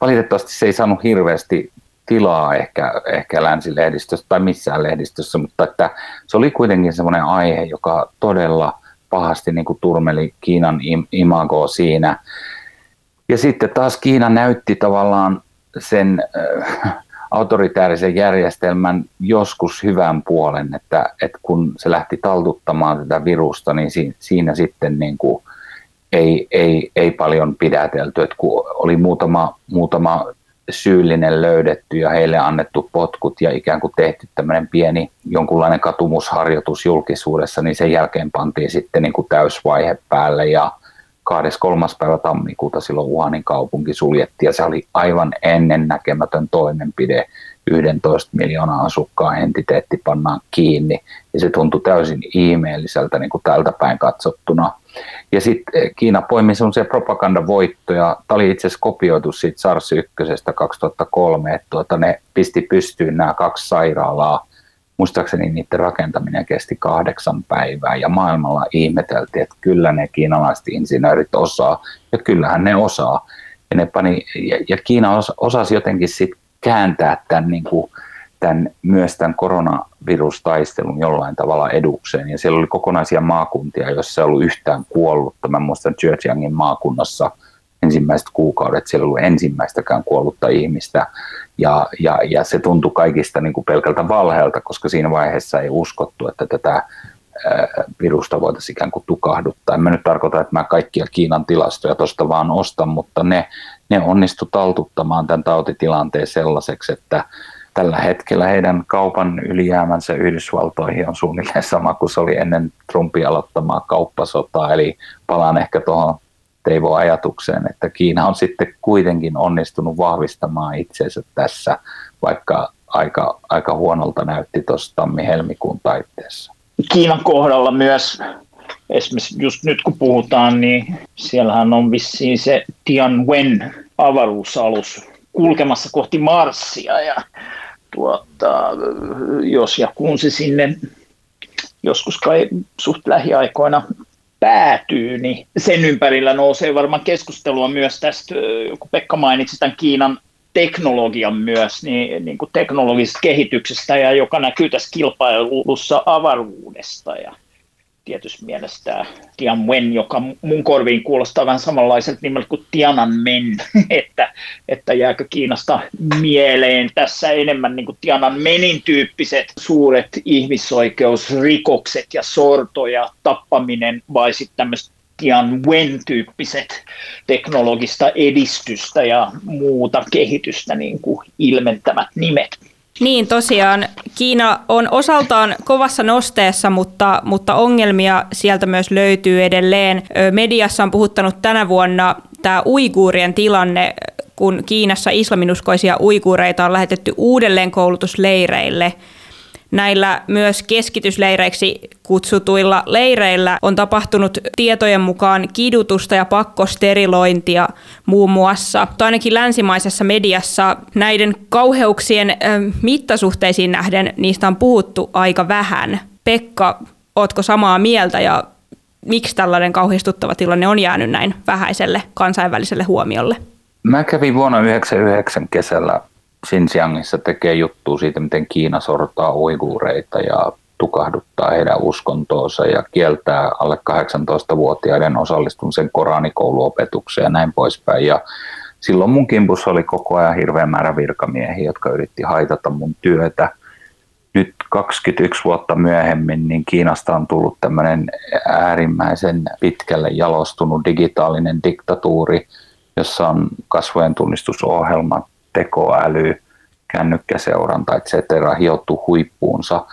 [SPEAKER 1] Valitettavasti se ei saanut hirveästi tilaa ehkä, ehkä länsilehdistössä tai missään lehdistössä, mutta että se oli kuitenkin semmoinen aihe, joka todella pahasti niin kuin turmeli Kiinan imagoa siinä. Ja sitten taas Kiina näytti tavallaan sen äh, autoritäärisen järjestelmän joskus hyvän puolen, että, että kun se lähti taltuttamaan tätä virusta, niin siinä, siinä sitten niin kuin ei, ei, ei paljon pidätelty, että kun oli muutama, muutama syyllinen löydetty ja heille annettu potkut ja ikään kuin tehty tämmöinen pieni jonkunlainen katumusharjoitus julkisuudessa, niin sen jälkeen pantiin sitten niin kuin täysvaihe päälle ja 23. päivä tammikuuta silloin Wuhanin kaupunki suljettiin ja se oli aivan ennennäkemätön toimenpide. 11 miljoonaa asukkaan entiteetti pannaan kiinni ja se tuntui täysin ihmeelliseltä niin kuin tältä päin katsottuna. Ja sitten eh, Kiina poimi sellaisia propagandavoittoja. Tämä oli itse asiassa kopioitu siitä SARS 1 2003, että tuota, ne pisti pystyyn nämä kaksi sairaalaa muistaakseni niiden rakentaminen kesti kahdeksan päivää ja maailmalla ihmeteltiin, että kyllä ne kiinalaiset insinöörit osaa ja kyllähän ne osaa. Ja, ne pani, ja, ja Kiina os, osasi jotenkin sit kääntää tämän, niin kuin, tämän, myös tämän koronavirustaistelun jollain tavalla edukseen. Ja siellä oli kokonaisia maakuntia, joissa ei ollut yhtään kuollutta. Mä muistan Zhejiangin maakunnassa ensimmäiset kuukaudet, siellä ei ollut ensimmäistäkään kuollutta ihmistä. Ja, ja, ja se tuntui kaikista niin kuin pelkältä valheelta, koska siinä vaiheessa ei uskottu, että tätä virusta voitaisiin ikään kuin tukahduttaa. En mä nyt tarkoita, että mä kaikkia Kiinan tilastoja tuosta vaan ostan, mutta ne, ne onnistu taltuttamaan tämän tautitilanteen sellaiseksi, että tällä hetkellä heidän kaupan ylijäämänsä Yhdysvaltoihin on suunnilleen sama kuin se oli ennen Trumpin aloittamaa kauppasotaa. Eli palaan ehkä tuohon Teivo ajatukseen, että Kiina on sitten kuitenkin onnistunut vahvistamaan itseensä tässä, vaikka aika, aika huonolta näytti tuossa tammi-helmikuun taitteessa.
[SPEAKER 3] Kiinan kohdalla myös, esimerkiksi just nyt kun puhutaan, niin siellähän on vissiin se Tianwen avaruusalus kulkemassa kohti Marsia ja tuota, jos ja kun se sinne joskus kai suht lähiaikoina päätyy, niin sen ympärillä nousee varmaan keskustelua myös tästä, kun Pekka mainitsi tämän Kiinan teknologian myös, niin, niin kuin teknologisesta kehityksestä, ja joka näkyy tässä kilpailussa avaruudesta. Ja tietysti mielessä tämä Tianwen, joka mun korviin kuulostaa vähän samanlaiselta nimeltä kuin Tiananmen, että, että jääkö Kiinasta mieleen tässä enemmän niin kuin Tiananmenin tyyppiset suuret ihmisoikeusrikokset ja sorto ja tappaminen vai sitten tämmöiset Tianwen-tyyppiset teknologista edistystä ja muuta kehitystä niin kuin ilmentävät nimet.
[SPEAKER 2] Niin tosiaan, Kiina on osaltaan kovassa nosteessa, mutta, mutta ongelmia sieltä myös löytyy edelleen. Mediassa on puhuttanut tänä vuonna tämä uiguurien tilanne, kun Kiinassa islaminuskoisia uiguureita on lähetetty uudelleen koulutusleireille – Näillä myös keskitysleireiksi kutsutuilla leireillä on tapahtunut tietojen mukaan kidutusta ja pakkosterilointia muun muassa. Tai ainakin länsimaisessa mediassa näiden kauheuksien mittasuhteisiin nähden niistä on puhuttu aika vähän. Pekka, ootko samaa mieltä ja miksi tällainen kauhistuttava tilanne on jäänyt näin vähäiselle kansainväliselle huomiolle?
[SPEAKER 1] Mä kävin vuonna 1999 kesällä Xinjiangissa tekee juttua siitä, miten Kiina sortaa uiguureita ja tukahduttaa heidän uskontoonsa ja kieltää alle 18-vuotiaiden osallistumisen koranikouluopetukseen ja näin poispäin. Ja silloin mun kimpussa oli koko ajan hirveän määrä virkamiehiä, jotka yritti haitata mun työtä. Nyt 21 vuotta myöhemmin niin Kiinasta on tullut tämmöinen äärimmäisen pitkälle jalostunut digitaalinen diktatuuri, jossa on kasvojen tunnistusohjelmat, tekoäly, kännykkäseuranta, etc. hiottu huippuunsa.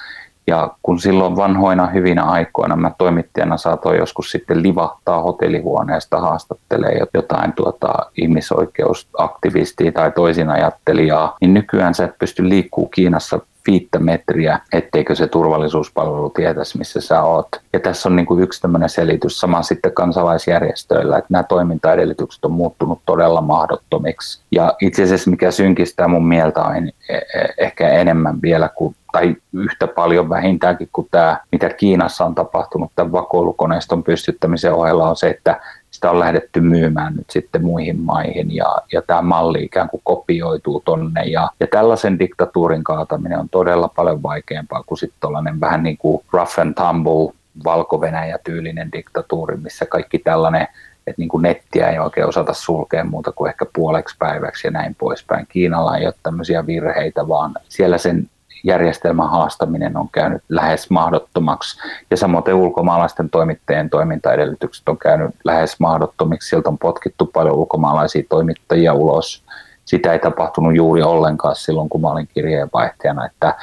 [SPEAKER 1] Ja kun silloin vanhoina hyvinä aikoina mä toimittajana saatoin joskus sitten livahtaa hotellihuoneesta haastattelee jotain tuota, ihmisoikeusaktivistia tai toisinajattelijaa, niin nykyään sä et pysty liikkuu Kiinassa viittä metriä, etteikö se turvallisuuspalvelu tietäisi, missä sä oot. Ja tässä on niin kuin yksi tämmöinen selitys, sama sitten kansalaisjärjestöillä, että nämä toimintaedellytykset on muuttunut todella mahdottomiksi. Ja itse asiassa mikä synkistää mun mieltä on e- e- ehkä enemmän vielä kuin tai yhtä paljon vähintäänkin kuin tämä, mitä Kiinassa on tapahtunut tämän vakoilukoneiston pystyttämisen ohella, on se, että sitä on lähdetty myymään nyt sitten muihin maihin ja, ja tämä malli ikään kuin kopioituu tonne. Ja, ja tällaisen diktatuurin kaataminen on todella paljon vaikeampaa kuin sitten tällainen vähän niin kuin rough and tumble valko tyylinen diktatuuri, missä kaikki tällainen että niin kuin nettiä ei oikein osata sulkea muuta kuin ehkä puoleksi päiväksi ja näin poispäin. Kiinalla ei ole tämmöisiä virheitä, vaan siellä sen järjestelmän haastaminen on käynyt lähes mahdottomaksi. Ja samoin ulkomaalaisten toimittajien toimintaedellytykset on käynyt lähes mahdottomiksi. Sieltä on potkittu paljon ulkomaalaisia toimittajia ulos. Sitä ei tapahtunut juuri ollenkaan silloin, kun mä olin kirjeenvaihtajana. Että,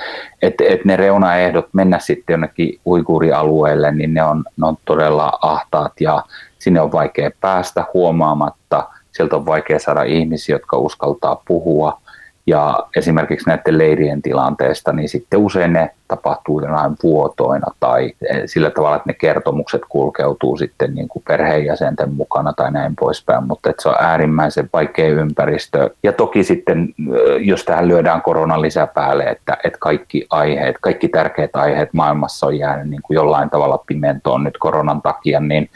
[SPEAKER 1] et, et ne reunaehdot mennä sitten jonnekin uiguurialueelle, niin ne on, ne on todella ahtaat ja sinne on vaikea päästä huomaamatta. Sieltä on vaikea saada ihmisiä, jotka uskaltaa puhua – ja esimerkiksi näiden leirien tilanteesta, niin sitten usein ne tapahtuu jonain vuotoina tai sillä tavalla, että ne kertomukset kulkeutuu sitten niin kuin perheenjäsenten mukana tai näin poispäin, mutta että se on äärimmäisen vaikea ympäristö. Ja toki sitten, jos tähän lyödään koronan lisäpäälle, että, että kaikki aiheet, kaikki tärkeät aiheet maailmassa on jäänyt niin kuin jollain tavalla pimentoon nyt koronan takia, niin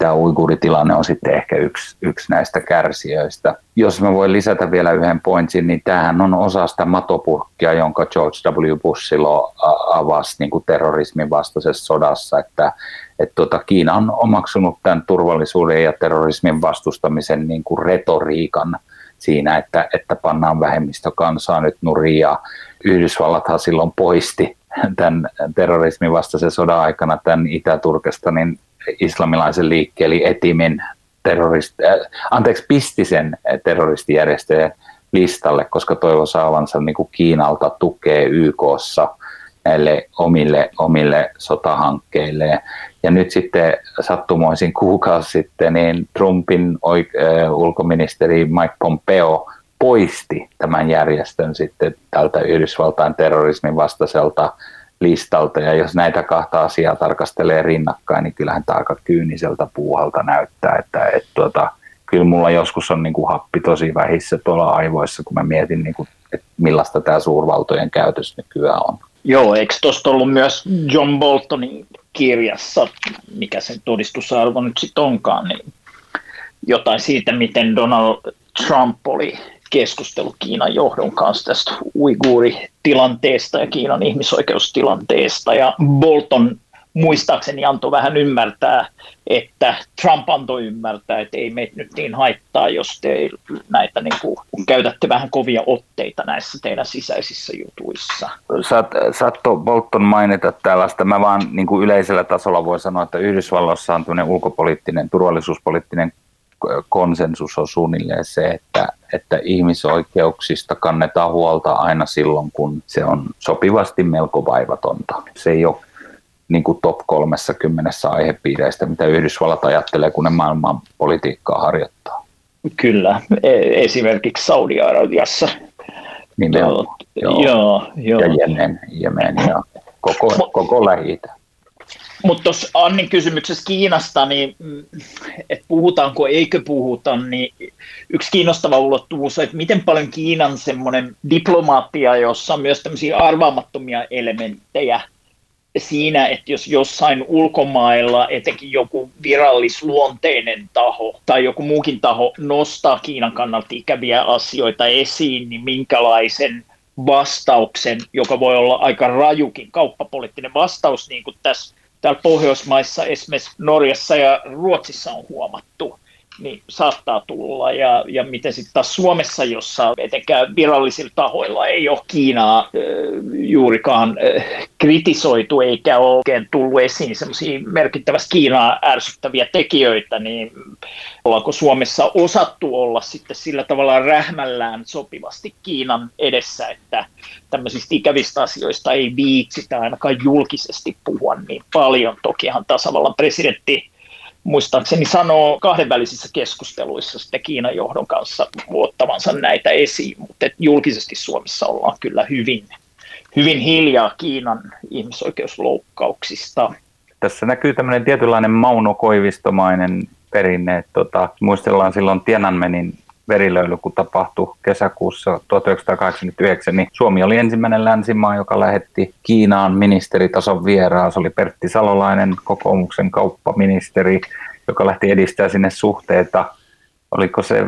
[SPEAKER 1] tämä uiguuritilanne on sitten ehkä yksi, yksi näistä kärsijöistä. Jos mä voin lisätä vielä yhden pointsin, niin tämähän on osa sitä matopurkkia, jonka George W. Bush silloin avasi niin kuin terrorismin vastaisessa sodassa, että, että tuota, Kiina on omaksunut tämän turvallisuuden ja terrorismin vastustamisen niin kuin retoriikan siinä, että, että pannaan vähemmistökansaa nyt nurin ja Yhdysvallathan silloin poisti tämän terrorismin vastaisen sodan aikana tämän Itä-Turkestanin islamilaisen liikkeen, eli Etimin terrorist, äh, anteeksi, pisti sen terroristijärjestöjen listalle, koska toivo saavansa niin kuin Kiinalta tukee YKssa näille omille, omille sotahankkeille. Ja nyt sitten sattumoisin kuukausi sitten, niin Trumpin oik- äh, ulkoministeri Mike Pompeo poisti tämän järjestön sitten tältä Yhdysvaltain terrorismin vastaiselta listalta. Ja jos näitä kahta asiaa tarkastelee rinnakkain, niin kyllähän tämä aika kyyniseltä puuhalta näyttää, että et, tuota, kyllä mulla joskus on niin kuin happi tosi vähissä tuolla aivoissa, kun mä mietin, niin kuin, että millaista tämä suurvaltojen käytös nykyään on.
[SPEAKER 3] Joo, eikö tuosta ollut myös John Boltonin kirjassa, mikä sen todistusarvo nyt sitten onkaan, niin jotain siitä, miten Donald Trump oli keskustelu Kiinan johdon kanssa tästä uiguuritilanteesta ja Kiinan ihmisoikeustilanteesta. Ja Bolton muistaakseni antoi vähän ymmärtää, että Trump antoi ymmärtää, että ei meitä nyt niin haittaa, jos te näitä niin kuin, käytätte vähän kovia otteita näissä teidän sisäisissä jutuissa.
[SPEAKER 1] Saat, saatto Bolton mainita tällaista. Mä vaan niin kuin yleisellä tasolla voi sanoa, että Yhdysvalloissa on ulkopoliittinen, turvallisuuspoliittinen konsensus on suunnilleen se, että, että ihmisoikeuksista kannetaan huolta aina silloin, kun se on sopivasti melko vaivatonta. Se ei ole niin kuin top 30 aihepiireistä, mitä Yhdysvallat ajattelee, kun ne maailman politiikkaa harjoittaa.
[SPEAKER 3] Kyllä, e- esimerkiksi Saudi-Arabiassa.
[SPEAKER 1] Nimenomaan. Joo, joo, joo. Ja Jemen, Jemen ja koko, koko lähi
[SPEAKER 3] mutta tuossa Annin kysymyksessä Kiinasta, niin mm, että puhutaanko, eikö puhuta, niin yksi kiinnostava ulottuvuus on, että miten paljon Kiinan semmoinen diplomaattia, jossa on myös tämmöisiä arvaamattomia elementtejä siinä, että jos jossain ulkomailla etenkin joku virallisluonteinen taho tai joku muukin taho nostaa Kiinan kannalta ikäviä asioita esiin, niin minkälaisen vastauksen, joka voi olla aika rajukin kauppapoliittinen vastaus, niin kuin tässä täällä Pohjoismaissa, esimerkiksi Norjassa ja Ruotsissa on huomattu, niin saattaa tulla. Ja, ja miten sitten taas Suomessa, jossa etenkään virallisilla tahoilla ei ole Kiinaa juurikaan äh, kritisoitu eikä ole oikein tullut esiin semmoisia merkittävästi Kiinaa ärsyttäviä tekijöitä, niin ollaanko Suomessa osattu olla sitten sillä tavalla rähmällään sopivasti Kiinan edessä, että tämmöisistä ikävistä asioista ei viitsitä ainakaan julkisesti puhua niin paljon. Tokihan tasavallan presidentti muistaakseni sanoo kahdenvälisissä keskusteluissa sitten Kiinan johdon kanssa luottavansa näitä esiin, mutta julkisesti Suomessa ollaan kyllä hyvin, hyvin hiljaa Kiinan ihmisoikeusloukkauksista.
[SPEAKER 1] Tässä näkyy tämmöinen tietynlainen Mauno Koivistomainen perinne. Että tota, muistellaan silloin Tiananmenin verilöyly, kun tapahtui kesäkuussa 1989, niin Suomi oli ensimmäinen länsimaa, joka lähetti Kiinaan ministeritason vieraan. Se oli Pertti Salolainen, kokoomuksen kauppaministeri, joka lähti edistämään sinne suhteita. Oliko se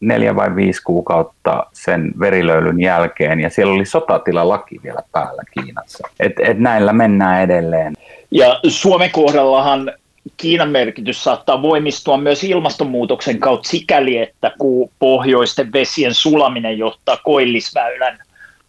[SPEAKER 1] neljä vai viisi kuukautta sen verilöylyn jälkeen, ja siellä oli sotatilalaki vielä päällä Kiinassa. Et, et näillä mennään edelleen.
[SPEAKER 3] Ja Suomen kohdallahan Kiinan merkitys saattaa voimistua myös ilmastonmuutoksen kautta sikäli, että pohjoisten vesien sulaminen johtaa koillisväylän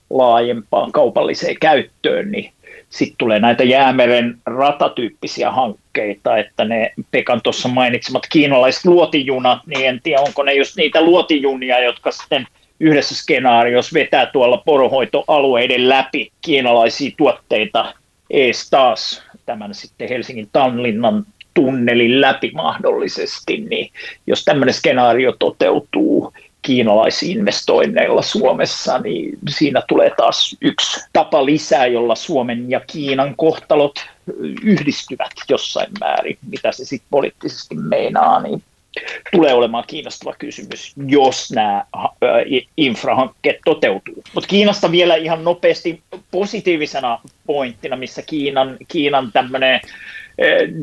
[SPEAKER 3] laajempaan kaupalliseen käyttöön, niin sitten tulee näitä jäämeren ratatyyppisiä hankkeita, että ne Pekan tuossa mainitsemat kiinalaiset luotijunat, niin en tiedä onko ne just niitä luotijunia, jotka sitten yhdessä skenaariossa vetää tuolla porohoitoalueiden läpi kiinalaisia tuotteita ees taas. Tämän sitten Helsingin Tanlinnan tunnelin läpi mahdollisesti, niin jos tämmöinen skenaario toteutuu kiinalaisinvestoinneilla Suomessa, niin siinä tulee taas yksi tapa lisää, jolla Suomen ja Kiinan kohtalot yhdistyvät jossain määrin, mitä se sitten poliittisesti meinaa, niin tulee olemaan kiinnostava kysymys, jos nämä infrahankkeet toteutuu. Mutta Kiinasta vielä ihan nopeasti positiivisena pointtina, missä Kiinan, Kiinan tämmöinen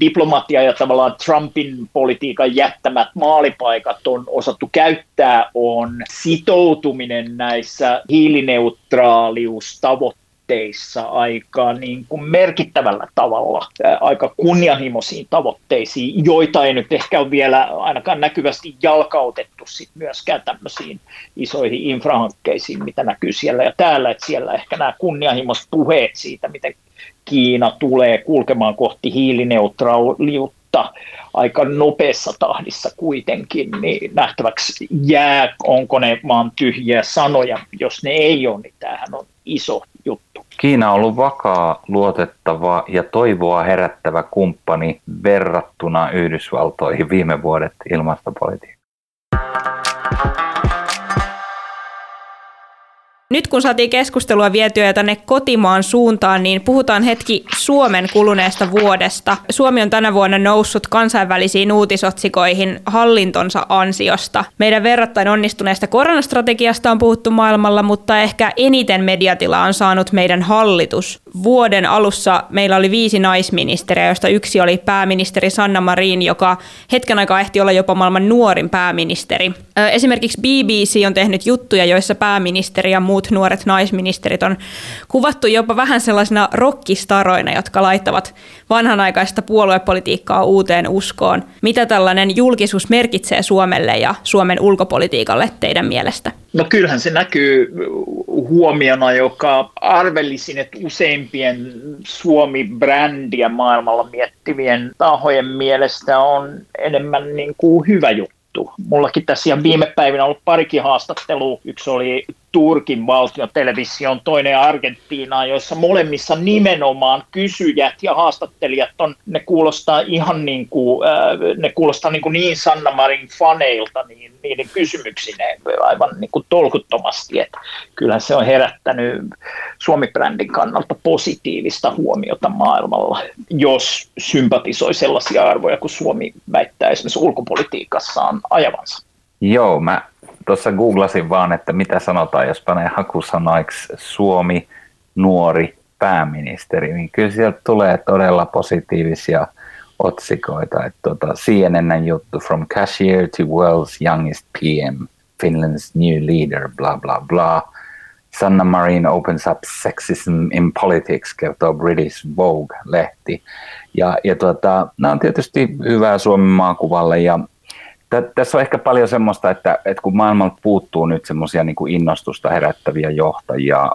[SPEAKER 3] diplomatia ja tavallaan Trumpin politiikan jättämät maalipaikat on osattu käyttää, on sitoutuminen näissä hiilineutraaliustavoitteissa tavoitteissa aika niin kuin merkittävällä tavalla aika kunnianhimoisiin tavoitteisiin, joita ei nyt ehkä ole vielä ainakaan näkyvästi jalkautettu sit myöskään tämmöisiin isoihin infrahankkeisiin, mitä näkyy siellä ja täällä, että siellä ehkä nämä kunnianhimoiset puheet siitä, miten Kiina tulee kulkemaan kohti hiilineutraaliutta aika nopeassa tahdissa kuitenkin, niin nähtäväksi jää, onko ne vaan tyhjiä sanoja. Jos ne ei ole, niin tämähän on iso juttu.
[SPEAKER 1] Kiina on ollut vakaa, luotettava ja toivoa herättävä kumppani verrattuna Yhdysvaltoihin viime vuodet ilmastopolitiikkaan.
[SPEAKER 2] Nyt kun saatiin keskustelua vietyä tänne kotimaan suuntaan, niin puhutaan hetki Suomen kuluneesta vuodesta. Suomi on tänä vuonna noussut kansainvälisiin uutisotsikoihin hallintonsa ansiosta. Meidän verrattain onnistuneesta koronastrategiasta on puhuttu maailmalla, mutta ehkä eniten mediatilaa on saanut meidän hallitus. Vuoden alussa meillä oli viisi naisministeriä, joista yksi oli pääministeri Sanna Marin, joka hetken aikaa ehti olla jopa maailman nuorin pääministeri. Esimerkiksi BBC on tehnyt juttuja, joissa pääministeri ja muut muut nuoret naisministerit on kuvattu jopa vähän sellaisina rokkistaroina, jotka laittavat vanhanaikaista puoluepolitiikkaa uuteen uskoon. Mitä tällainen julkisuus merkitsee Suomelle ja Suomen ulkopolitiikalle teidän mielestä?
[SPEAKER 3] No kyllähän se näkyy huomiona, joka arvelisin, että useimpien Suomi-brändiä maailmalla miettivien tahojen mielestä on enemmän niin kuin hyvä juttu juttu. Mullakin tässä ihan viime päivinä on ollut parikin haastattelua. Yksi oli Turkin television, toinen Argentiinaan, joissa molemmissa nimenomaan kysyjät ja haastattelijat on, ne kuulostaa ihan niin kuin, äh, ne kuulostaa niin, kuin niin Sanna Marin faneilta niin niiden kysymyksineen aivan niin kuin tolkuttomasti, että kyllä se on herättänyt Suomi-brändin kannalta positiivista huomiota maailmalla, jos sympatisoi sellaisia arvoja kuin Suomi väittää esimerkiksi ulkopolitiikassaan ajavansa.
[SPEAKER 1] Joo, mä tuossa googlasin vaan, että mitä sanotaan, jos panee hakusanaiksi Suomi nuori pääministeri, niin kyllä sieltä tulee todella positiivisia otsikoita. Että tuota, CNN juttu From Cashier to World's Youngest PM, Finland's New Leader, bla bla bla. Sanna Marin opens up sexism in politics, kertoo British Vogue-lehti. Ja, ja tuota, nämä on tietysti hyvää Suomen maakuvalle ja tässä on ehkä paljon semmoista, että, että kun maailmalta puuttuu nyt semmoisia niin innostusta herättäviä johtajia,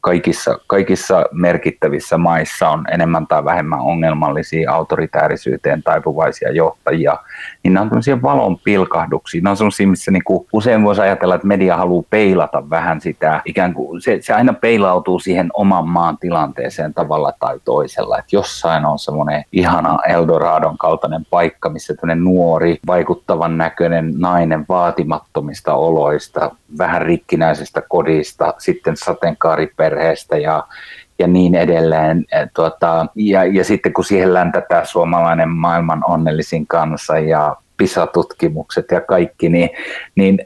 [SPEAKER 1] kaikissa, kaikissa merkittävissä maissa on enemmän tai vähemmän ongelmallisia autoritäärisyyteen taipuvaisia johtajia, niin nämä on tämmöisiä valon pilkahduksia. Nämä on semmoisia, missä niin kuin usein voisi ajatella, että media haluaa peilata vähän sitä, ikään kuin se, se aina peilautuu siihen oman maan tilanteeseen tavalla tai toisella, että jossain on semmoinen ihana Eldoradon kaltainen paikka, missä tämmöinen nuori, vaikuttavan näköinen nainen vaatimattomista oloista, vähän rikkinäisestä kodista, sitten sateenkaariperheestä ja ja niin edelleen. Tuota, ja, ja sitten kun siihen läntätään suomalainen maailman onnellisin kanssa ja PISA-tutkimukset ja kaikki, niin, niin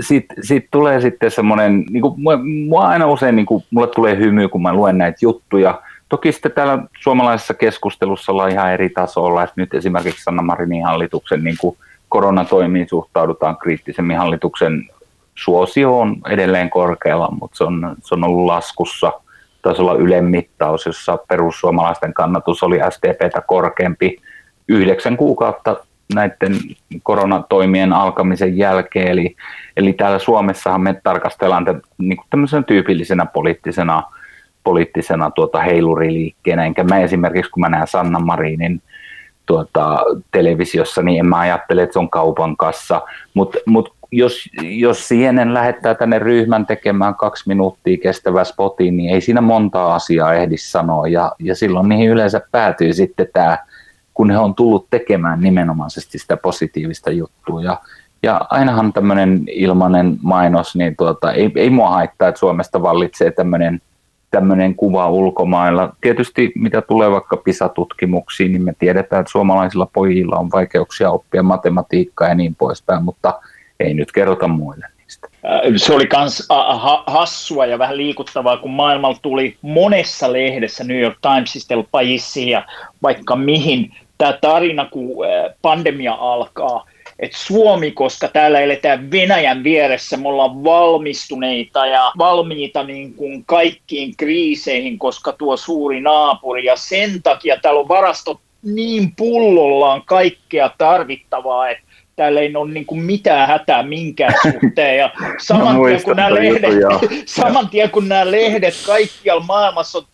[SPEAKER 1] sitten sit tulee sitten semmoinen, niin kuin, mua aina usein, niin kuin, mulle tulee hymy, kun mä luen näitä juttuja. Toki sitten täällä suomalaisessa keskustelussa ollaan ihan eri tasolla, että nyt esimerkiksi Sanna Marinin hallituksen niin kuin koronatoimiin suhtaudutaan kriittisemmin. Hallituksen suosio on edelleen korkealla, mutta se on, se on ollut laskussa – taisi olla Ylen mittaus, jossa perussuomalaisten kannatus oli SDPtä korkeampi yhdeksän kuukautta näiden koronatoimien alkamisen jälkeen. Eli, eli täällä Suomessahan me tarkastellaan te, niin kuin tämmöisenä tyypillisenä poliittisena, poliittisena tuota heiluriliikkeenä. Enkä mä esimerkiksi, kun mä näen Sanna Marinin tuota, televisiossa, niin en mä ajattele, että se on kaupan kassa. Mutta mut jos, jos CNN lähettää tänne ryhmän tekemään kaksi minuuttia kestävä spotin, niin ei siinä montaa asiaa ehdi sanoa. Ja, ja silloin niihin yleensä päätyy sitten tämä, kun he on tullut tekemään nimenomaisesti sitä positiivista juttua. Ja, ja ainahan tämmöinen ilmainen mainos, niin tuota, ei, ei mua haittaa, että Suomesta vallitsee tämmöinen tämmöinen kuva ulkomailla. Tietysti mitä tulee vaikka PISA-tutkimuksiin, niin me tiedetään, että suomalaisilla pojilla on vaikeuksia oppia matematiikkaa ja niin poispäin, mutta – ei nyt kerrota muille niistä.
[SPEAKER 3] se oli myös hassua ja vähän liikuttavaa, kun maailmalla tuli monessa lehdessä, New York Timesista, Pajissi ja vaikka mihin, tämä tarina, kun pandemia alkaa, että Suomi, koska täällä eletään Venäjän vieressä, me ollaan valmistuneita ja valmiita niin kuin kaikkiin kriiseihin, koska tuo suuri naapuri, ja sen takia täällä on varastot niin pullollaan kaikkea tarvittavaa, että täällä ei ole niin kuin mitään hätää minkään suhteen. Ja saman, tien, kun nämä lehdet, saman tien kun nämä lehdet kaikkialla maailmassa on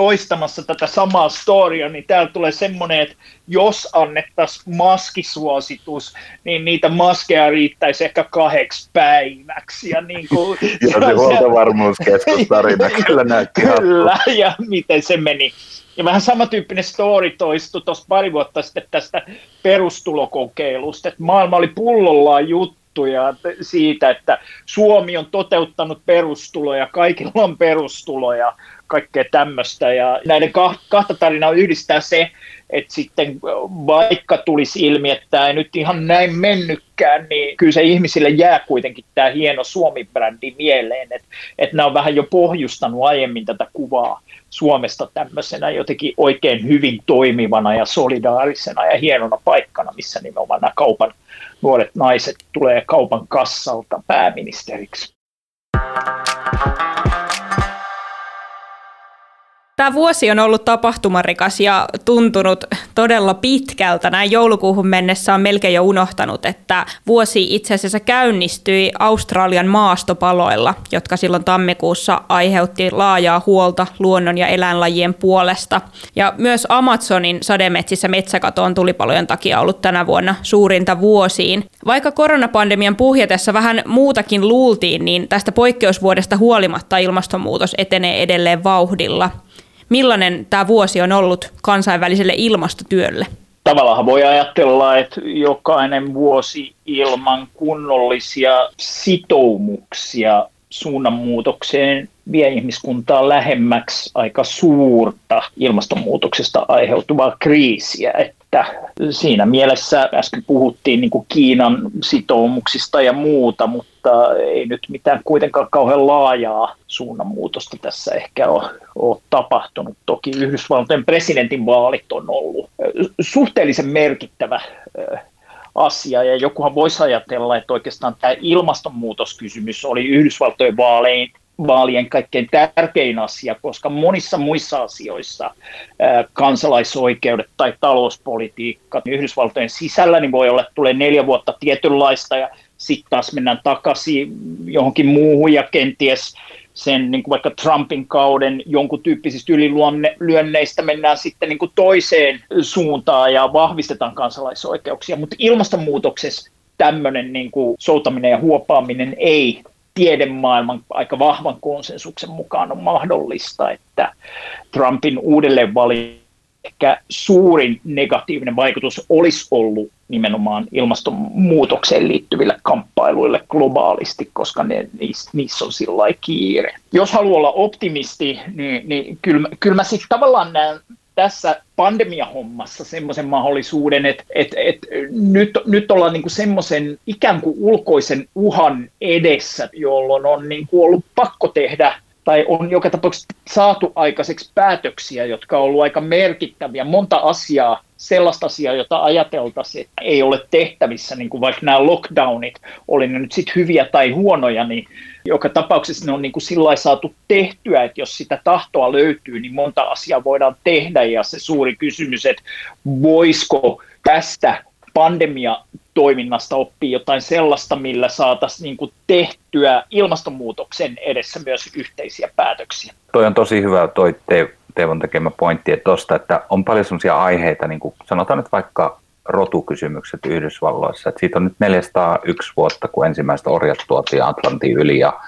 [SPEAKER 3] toistamassa tätä samaa storia, niin täällä tulee semmoinen, että jos annettaisiin maskisuositus, niin niitä maskeja riittäisi ehkä kahdeksi päiväksi. Ja, niin kuin,
[SPEAKER 1] ja se huoltovarmuuskeskustarina kyllä näytti.
[SPEAKER 3] Kyllä, ja miten se meni. Ja vähän samantyyppinen story toistui tuossa pari vuotta sitten tästä perustulokokeilusta, että maailma oli pullollaan juttuja siitä, että Suomi on toteuttanut perustuloja, kaikilla on perustuloja, kaikkea tämmöistä. Ja näiden kahta tarinaa yhdistää se, että sitten vaikka tulisi ilmi, että ei nyt ihan näin mennytkään, niin kyllä se ihmisille jää kuitenkin tämä hieno Suomi-brändi mieleen, että, että nämä on vähän jo pohjustanut aiemmin tätä kuvaa Suomesta tämmöisenä jotenkin oikein hyvin toimivana ja solidaarisena ja hienona paikkana, missä nimenomaan nämä kaupan nuoret naiset tulee kaupan kassalta pääministeriksi.
[SPEAKER 2] Tämä vuosi on ollut tapahtumarikas ja tuntunut todella pitkältä. Näin joulukuuhun mennessä on melkein jo unohtanut, että vuosi itse asiassa käynnistyi Australian maastopaloilla, jotka silloin tammikuussa aiheutti laajaa huolta luonnon ja eläinlajien puolesta. Ja myös Amazonin sademetsissä metsäkato on tulipalojen takia ollut tänä vuonna suurinta vuosiin. Vaikka koronapandemian puhjetessa vähän muutakin luultiin, niin tästä poikkeusvuodesta huolimatta ilmastonmuutos etenee edelleen vauhdilla millainen tämä vuosi on ollut kansainväliselle ilmastotyölle?
[SPEAKER 3] Tavallaan voi ajatella, että jokainen vuosi ilman kunnollisia sitoumuksia suunnanmuutokseen vie ihmiskuntaa lähemmäksi aika suurta ilmastonmuutoksesta aiheutuvaa kriisiä. Että siinä mielessä äsken puhuttiin niin kuin Kiinan sitoumuksista ja muuta, mutta ei nyt mitään kuitenkaan kauhean laajaa suunnanmuutosta tässä ehkä ole, ole tapahtunut. Toki Yhdysvaltojen presidentinvaalit on ollut suhteellisen merkittävä asia, ja jokuhan voisi ajatella, että oikeastaan tämä ilmastonmuutoskysymys oli Yhdysvaltojen vaalein, vaalien kaikkein tärkein asia, koska monissa muissa asioissa kansalaisoikeudet tai talouspolitiikka Yhdysvaltojen sisällä niin voi olla, että tulee neljä vuotta tietynlaista ja sitten taas mennään takaisin johonkin muuhun ja kenties sen niin kuin vaikka Trumpin kauden jonkun tyyppisistä ylilyönneistä mennään sitten niin kuin toiseen suuntaan ja vahvistetaan kansalaisoikeuksia, mutta ilmastonmuutoksessa tämmöinen niin kuin soutaminen ja huopaaminen ei tiedemaailman aika vahvan konsensuksen mukaan on mahdollista, että Trumpin uudelleenvalinta ehkä suurin negatiivinen vaikutus olisi ollut nimenomaan ilmastonmuutokseen liittyville kamppailuille globaalisti, koska ne, niissä, niissä on sillä kiire. Jos haluaa olla optimisti, niin, niin kyllä, kyllä mä sitten tavallaan näen tässä pandemiahommassa semmoisen mahdollisuuden, että, että, että nyt, nyt ollaan niin semmoisen ikään kuin ulkoisen uhan edessä, jolloin on niin kuin ollut pakko tehdä tai on joka tapauksessa saatu aikaiseksi päätöksiä, jotka on ollut aika merkittäviä. Monta asiaa, sellaista asiaa, jota ajateltaisiin, että ei ole tehtävissä, niin kuin vaikka nämä lockdownit, oli ne nyt sitten hyviä tai huonoja, niin joka tapauksessa ne on niin kuin sillä saatu tehtyä, että jos sitä tahtoa löytyy, niin monta asiaa voidaan tehdä, ja se suuri kysymys, että voisiko tästä pandemia toiminnasta oppii jotain sellaista, millä saataisiin niin kuin tehtyä ilmastonmuutoksen edessä myös yhteisiä päätöksiä.
[SPEAKER 1] Toi on tosi hyvä toi Teevon tekemä pointti että, tosta, että on paljon sellaisia aiheita, niin kuin sanotaan nyt vaikka rotukysymykset Yhdysvalloissa. Että siitä on nyt 401 vuotta, kun ensimmäistä orjat tuotiin Atlantin yli ja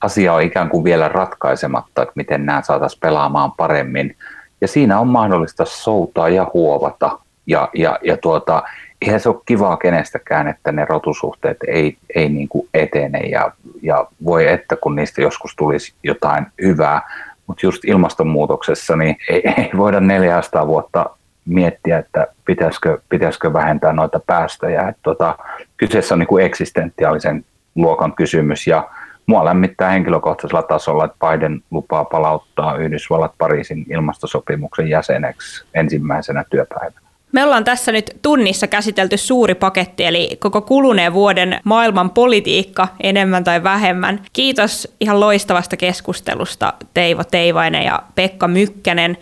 [SPEAKER 1] asia on ikään kuin vielä ratkaisematta, että miten nämä saataisiin pelaamaan paremmin. Ja siinä on mahdollista soutaa ja huovata. Ja, ja, ja tuota, eihän se ole kivaa kenestäkään, että ne rotusuhteet ei, ei niin kuin etene ja, ja voi että kun niistä joskus tulisi jotain hyvää, mutta just ilmastonmuutoksessa niin ei, ei voida 400 vuotta miettiä, että pitäisikö, pitäisikö vähentää noita päästöjä. Et tota, kyseessä on niin kuin eksistentiaalisen luokan kysymys ja mua lämmittää henkilökohtaisella tasolla, että Biden lupaa palauttaa Yhdysvallat Pariisin ilmastosopimuksen jäseneksi ensimmäisenä työpäivänä.
[SPEAKER 2] Me ollaan tässä nyt tunnissa käsitelty suuri paketti, eli koko kuluneen vuoden maailman politiikka enemmän tai vähemmän. Kiitos ihan loistavasta keskustelusta Teivo Teivainen ja Pekka Mykkänen.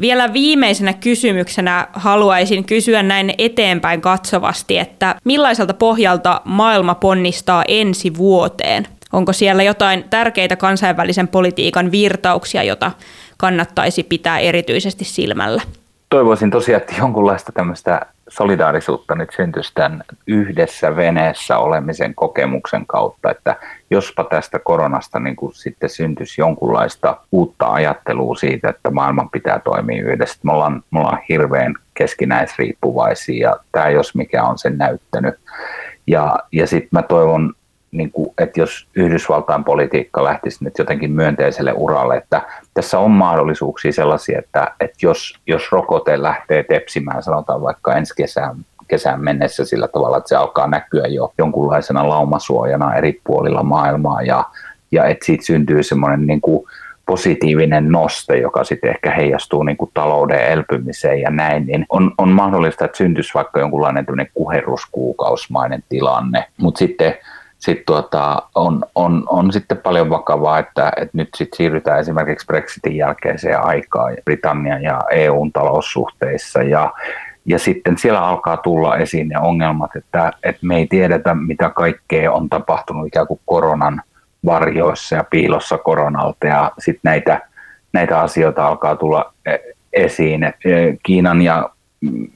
[SPEAKER 2] Vielä viimeisenä kysymyksenä haluaisin kysyä näin eteenpäin katsovasti, että millaiselta pohjalta maailma ponnistaa ensi vuoteen? Onko siellä jotain tärkeitä kansainvälisen politiikan virtauksia, jota kannattaisi pitää erityisesti silmällä?
[SPEAKER 1] Toivoisin tosiaan, että jonkunlaista tämmöistä solidaarisuutta nyt syntyisi tämän yhdessä veneessä olemisen kokemuksen kautta, että jospa tästä koronasta niin kuin sitten syntyisi jonkunlaista uutta ajattelua siitä, että maailman pitää toimia yhdessä. Me ollaan, me ollaan hirveän keskinäisriippuvaisia ja tämä jos mikä on sen näyttänyt. Ja, ja sitten mä toivon niin kuin, että jos Yhdysvaltain politiikka lähtisi nyt jotenkin myönteiselle uralle, että tässä on mahdollisuuksia sellaisia, että, että jos, jos rokote lähtee tepsimään, sanotaan vaikka ensi kesään, kesään mennessä sillä tavalla, että se alkaa näkyä jo jonkunlaisena laumasuojana eri puolilla maailmaa ja, ja että siitä syntyy semmoinen niin kuin positiivinen noste, joka sitten ehkä heijastuu niin kuin talouden elpymiseen ja näin, niin on, on mahdollista, että syntyisi vaikka jonkunlainen kuheruskuukausmainen tilanne, mutta sitten sitten tuota, on, on, on sitten paljon vakavaa, että, että nyt sit siirrytään esimerkiksi Brexitin jälkeiseen aikaan Britannian ja EUn taloussuhteissa ja, ja sitten siellä alkaa tulla esiin ne ongelmat, että, että me ei tiedetä, mitä kaikkea on tapahtunut ikään kuin koronan varjoissa ja piilossa koronalta ja sitten näitä, näitä asioita alkaa tulla e, esiin. Et e, Kiinan ja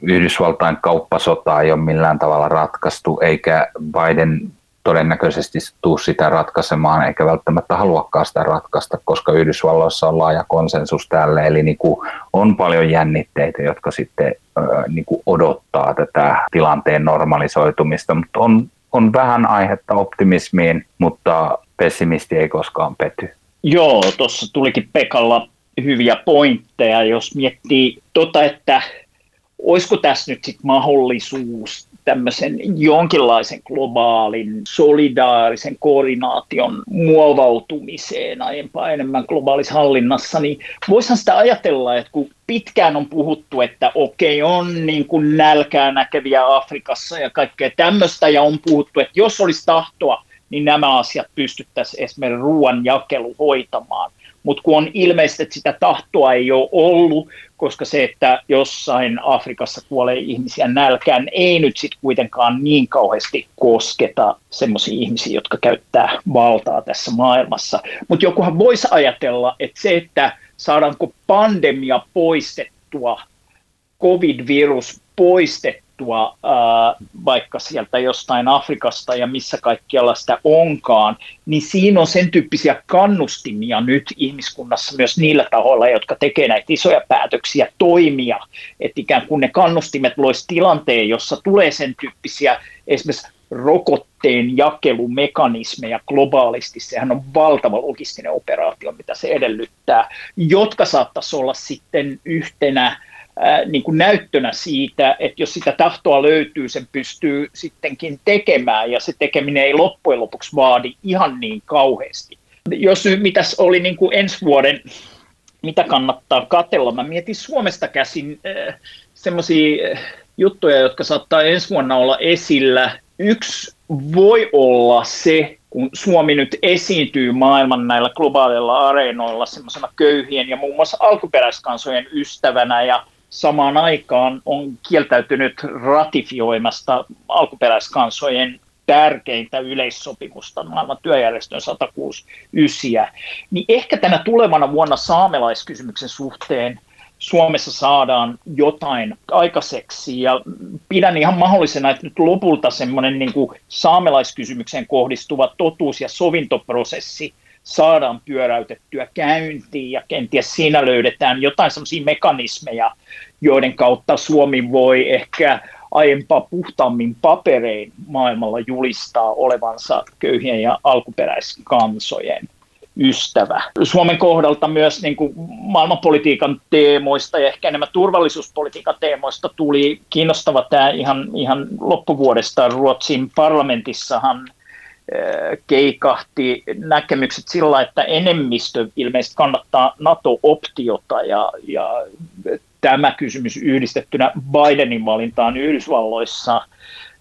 [SPEAKER 1] Yhdysvaltain kauppasota ei ole millään tavalla ratkaistu, eikä Biden todennäköisesti tuu sitä ratkaisemaan, eikä välttämättä haluakaan sitä ratkaista, koska Yhdysvalloissa on laaja konsensus tälle, eli niin kuin on paljon jännitteitä, jotka sitten niin kuin odottaa tätä tilanteen normalisoitumista, mutta on, on vähän aihetta optimismiin, mutta pessimisti ei koskaan pety.
[SPEAKER 3] Joo, tuossa tulikin Pekalla hyviä pointteja, jos miettii tota, että olisiko tässä nyt sitten mahdollisuus tämmöisen jonkinlaisen globaalin solidaarisen koordinaation muovautumiseen aiempaa enemmän globaalissa hallinnassa, niin voisihan sitä ajatella, että kun pitkään on puhuttu, että okei, on niin kuin nälkää näkeviä Afrikassa ja kaikkea tämmöistä, ja on puhuttu, että jos olisi tahtoa, niin nämä asiat pystyttäisiin esimerkiksi ruoan jakelu hoitamaan. Mutta kun on ilmeistä, että sitä tahtoa ei ole ollut, koska se, että jossain Afrikassa kuolee ihmisiä nälkään, ei nyt sitten kuitenkaan niin kauheasti kosketa semmoisia ihmisiä, jotka käyttää valtaa tässä maailmassa. Mutta jokuhan voisi ajatella, että se, että saadaanko pandemia poistettua, covid-virus poistettua, tuotua ää, vaikka sieltä jostain Afrikasta ja missä kaikkialla sitä onkaan, niin siinä on sen tyyppisiä kannustimia nyt ihmiskunnassa myös niillä tahoilla, jotka tekee näitä isoja päätöksiä toimia, että ikään kuin ne kannustimet loisi tilanteen, jossa tulee sen tyyppisiä esimerkiksi rokotteen jakelumekanismeja globaalisti, sehän on valtava logistinen operaatio, mitä se edellyttää, jotka saattaisi olla sitten yhtenä niin kuin näyttönä siitä, että jos sitä tahtoa löytyy, sen pystyy sittenkin tekemään ja se tekeminen ei loppujen lopuksi vaadi ihan niin kauheasti. Jos nyt mitäs oli niin kuin ensi vuoden, mitä kannattaa katella, mä mietin Suomesta käsin äh, semmoisia juttuja, jotka saattaa ensi vuonna olla esillä. Yksi voi olla se, kun Suomi nyt esiintyy maailman näillä globaaleilla areenoilla semmoisena köyhien ja muun muassa alkuperäiskansojen ystävänä ja samaan aikaan on kieltäytynyt ratifioimasta alkuperäiskansojen tärkeintä yleissopimusta, maailman työjärjestön 169, niin ehkä tänä tulevana vuonna saamelaiskysymyksen suhteen Suomessa saadaan jotain aikaiseksi. Ja pidän ihan mahdollisena, että nyt lopulta semmoinen niin saamelaiskysymykseen kohdistuva totuus- ja sovintoprosessi saadaan pyöräytettyä käyntiin ja kenties siinä löydetään jotain sellaisia mekanismeja, joiden kautta Suomi voi ehkä aiempaa puhtaammin paperein maailmalla julistaa olevansa köyhien ja alkuperäiskansojen ystävä. Suomen kohdalta myös niin kuin maailmanpolitiikan teemoista ja ehkä enemmän turvallisuuspolitiikan teemoista tuli kiinnostava tämä ihan, ihan loppuvuodesta Ruotsin parlamentissahan keikahti näkemykset sillä, että enemmistö ilmeisesti kannattaa NATO-optiota ja, ja tämä kysymys yhdistettynä Bidenin valintaan Yhdysvalloissa,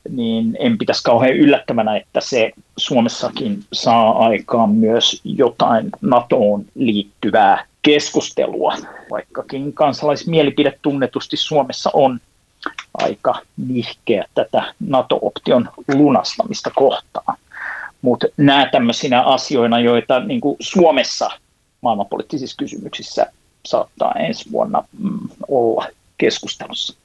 [SPEAKER 3] niin en pitäisi kauhean yllättävänä, että se Suomessakin saa aikaan myös jotain NATOon liittyvää keskustelua, vaikkakin kansalaismielipide tunnetusti Suomessa on aika nihkeä tätä NATO-option lunastamista kohtaan. Mutta nämä tämmöisinä asioina, joita niin kuin Suomessa maailmanpoliittisissa kysymyksissä saattaa ensi vuonna mm, olla keskustelussa.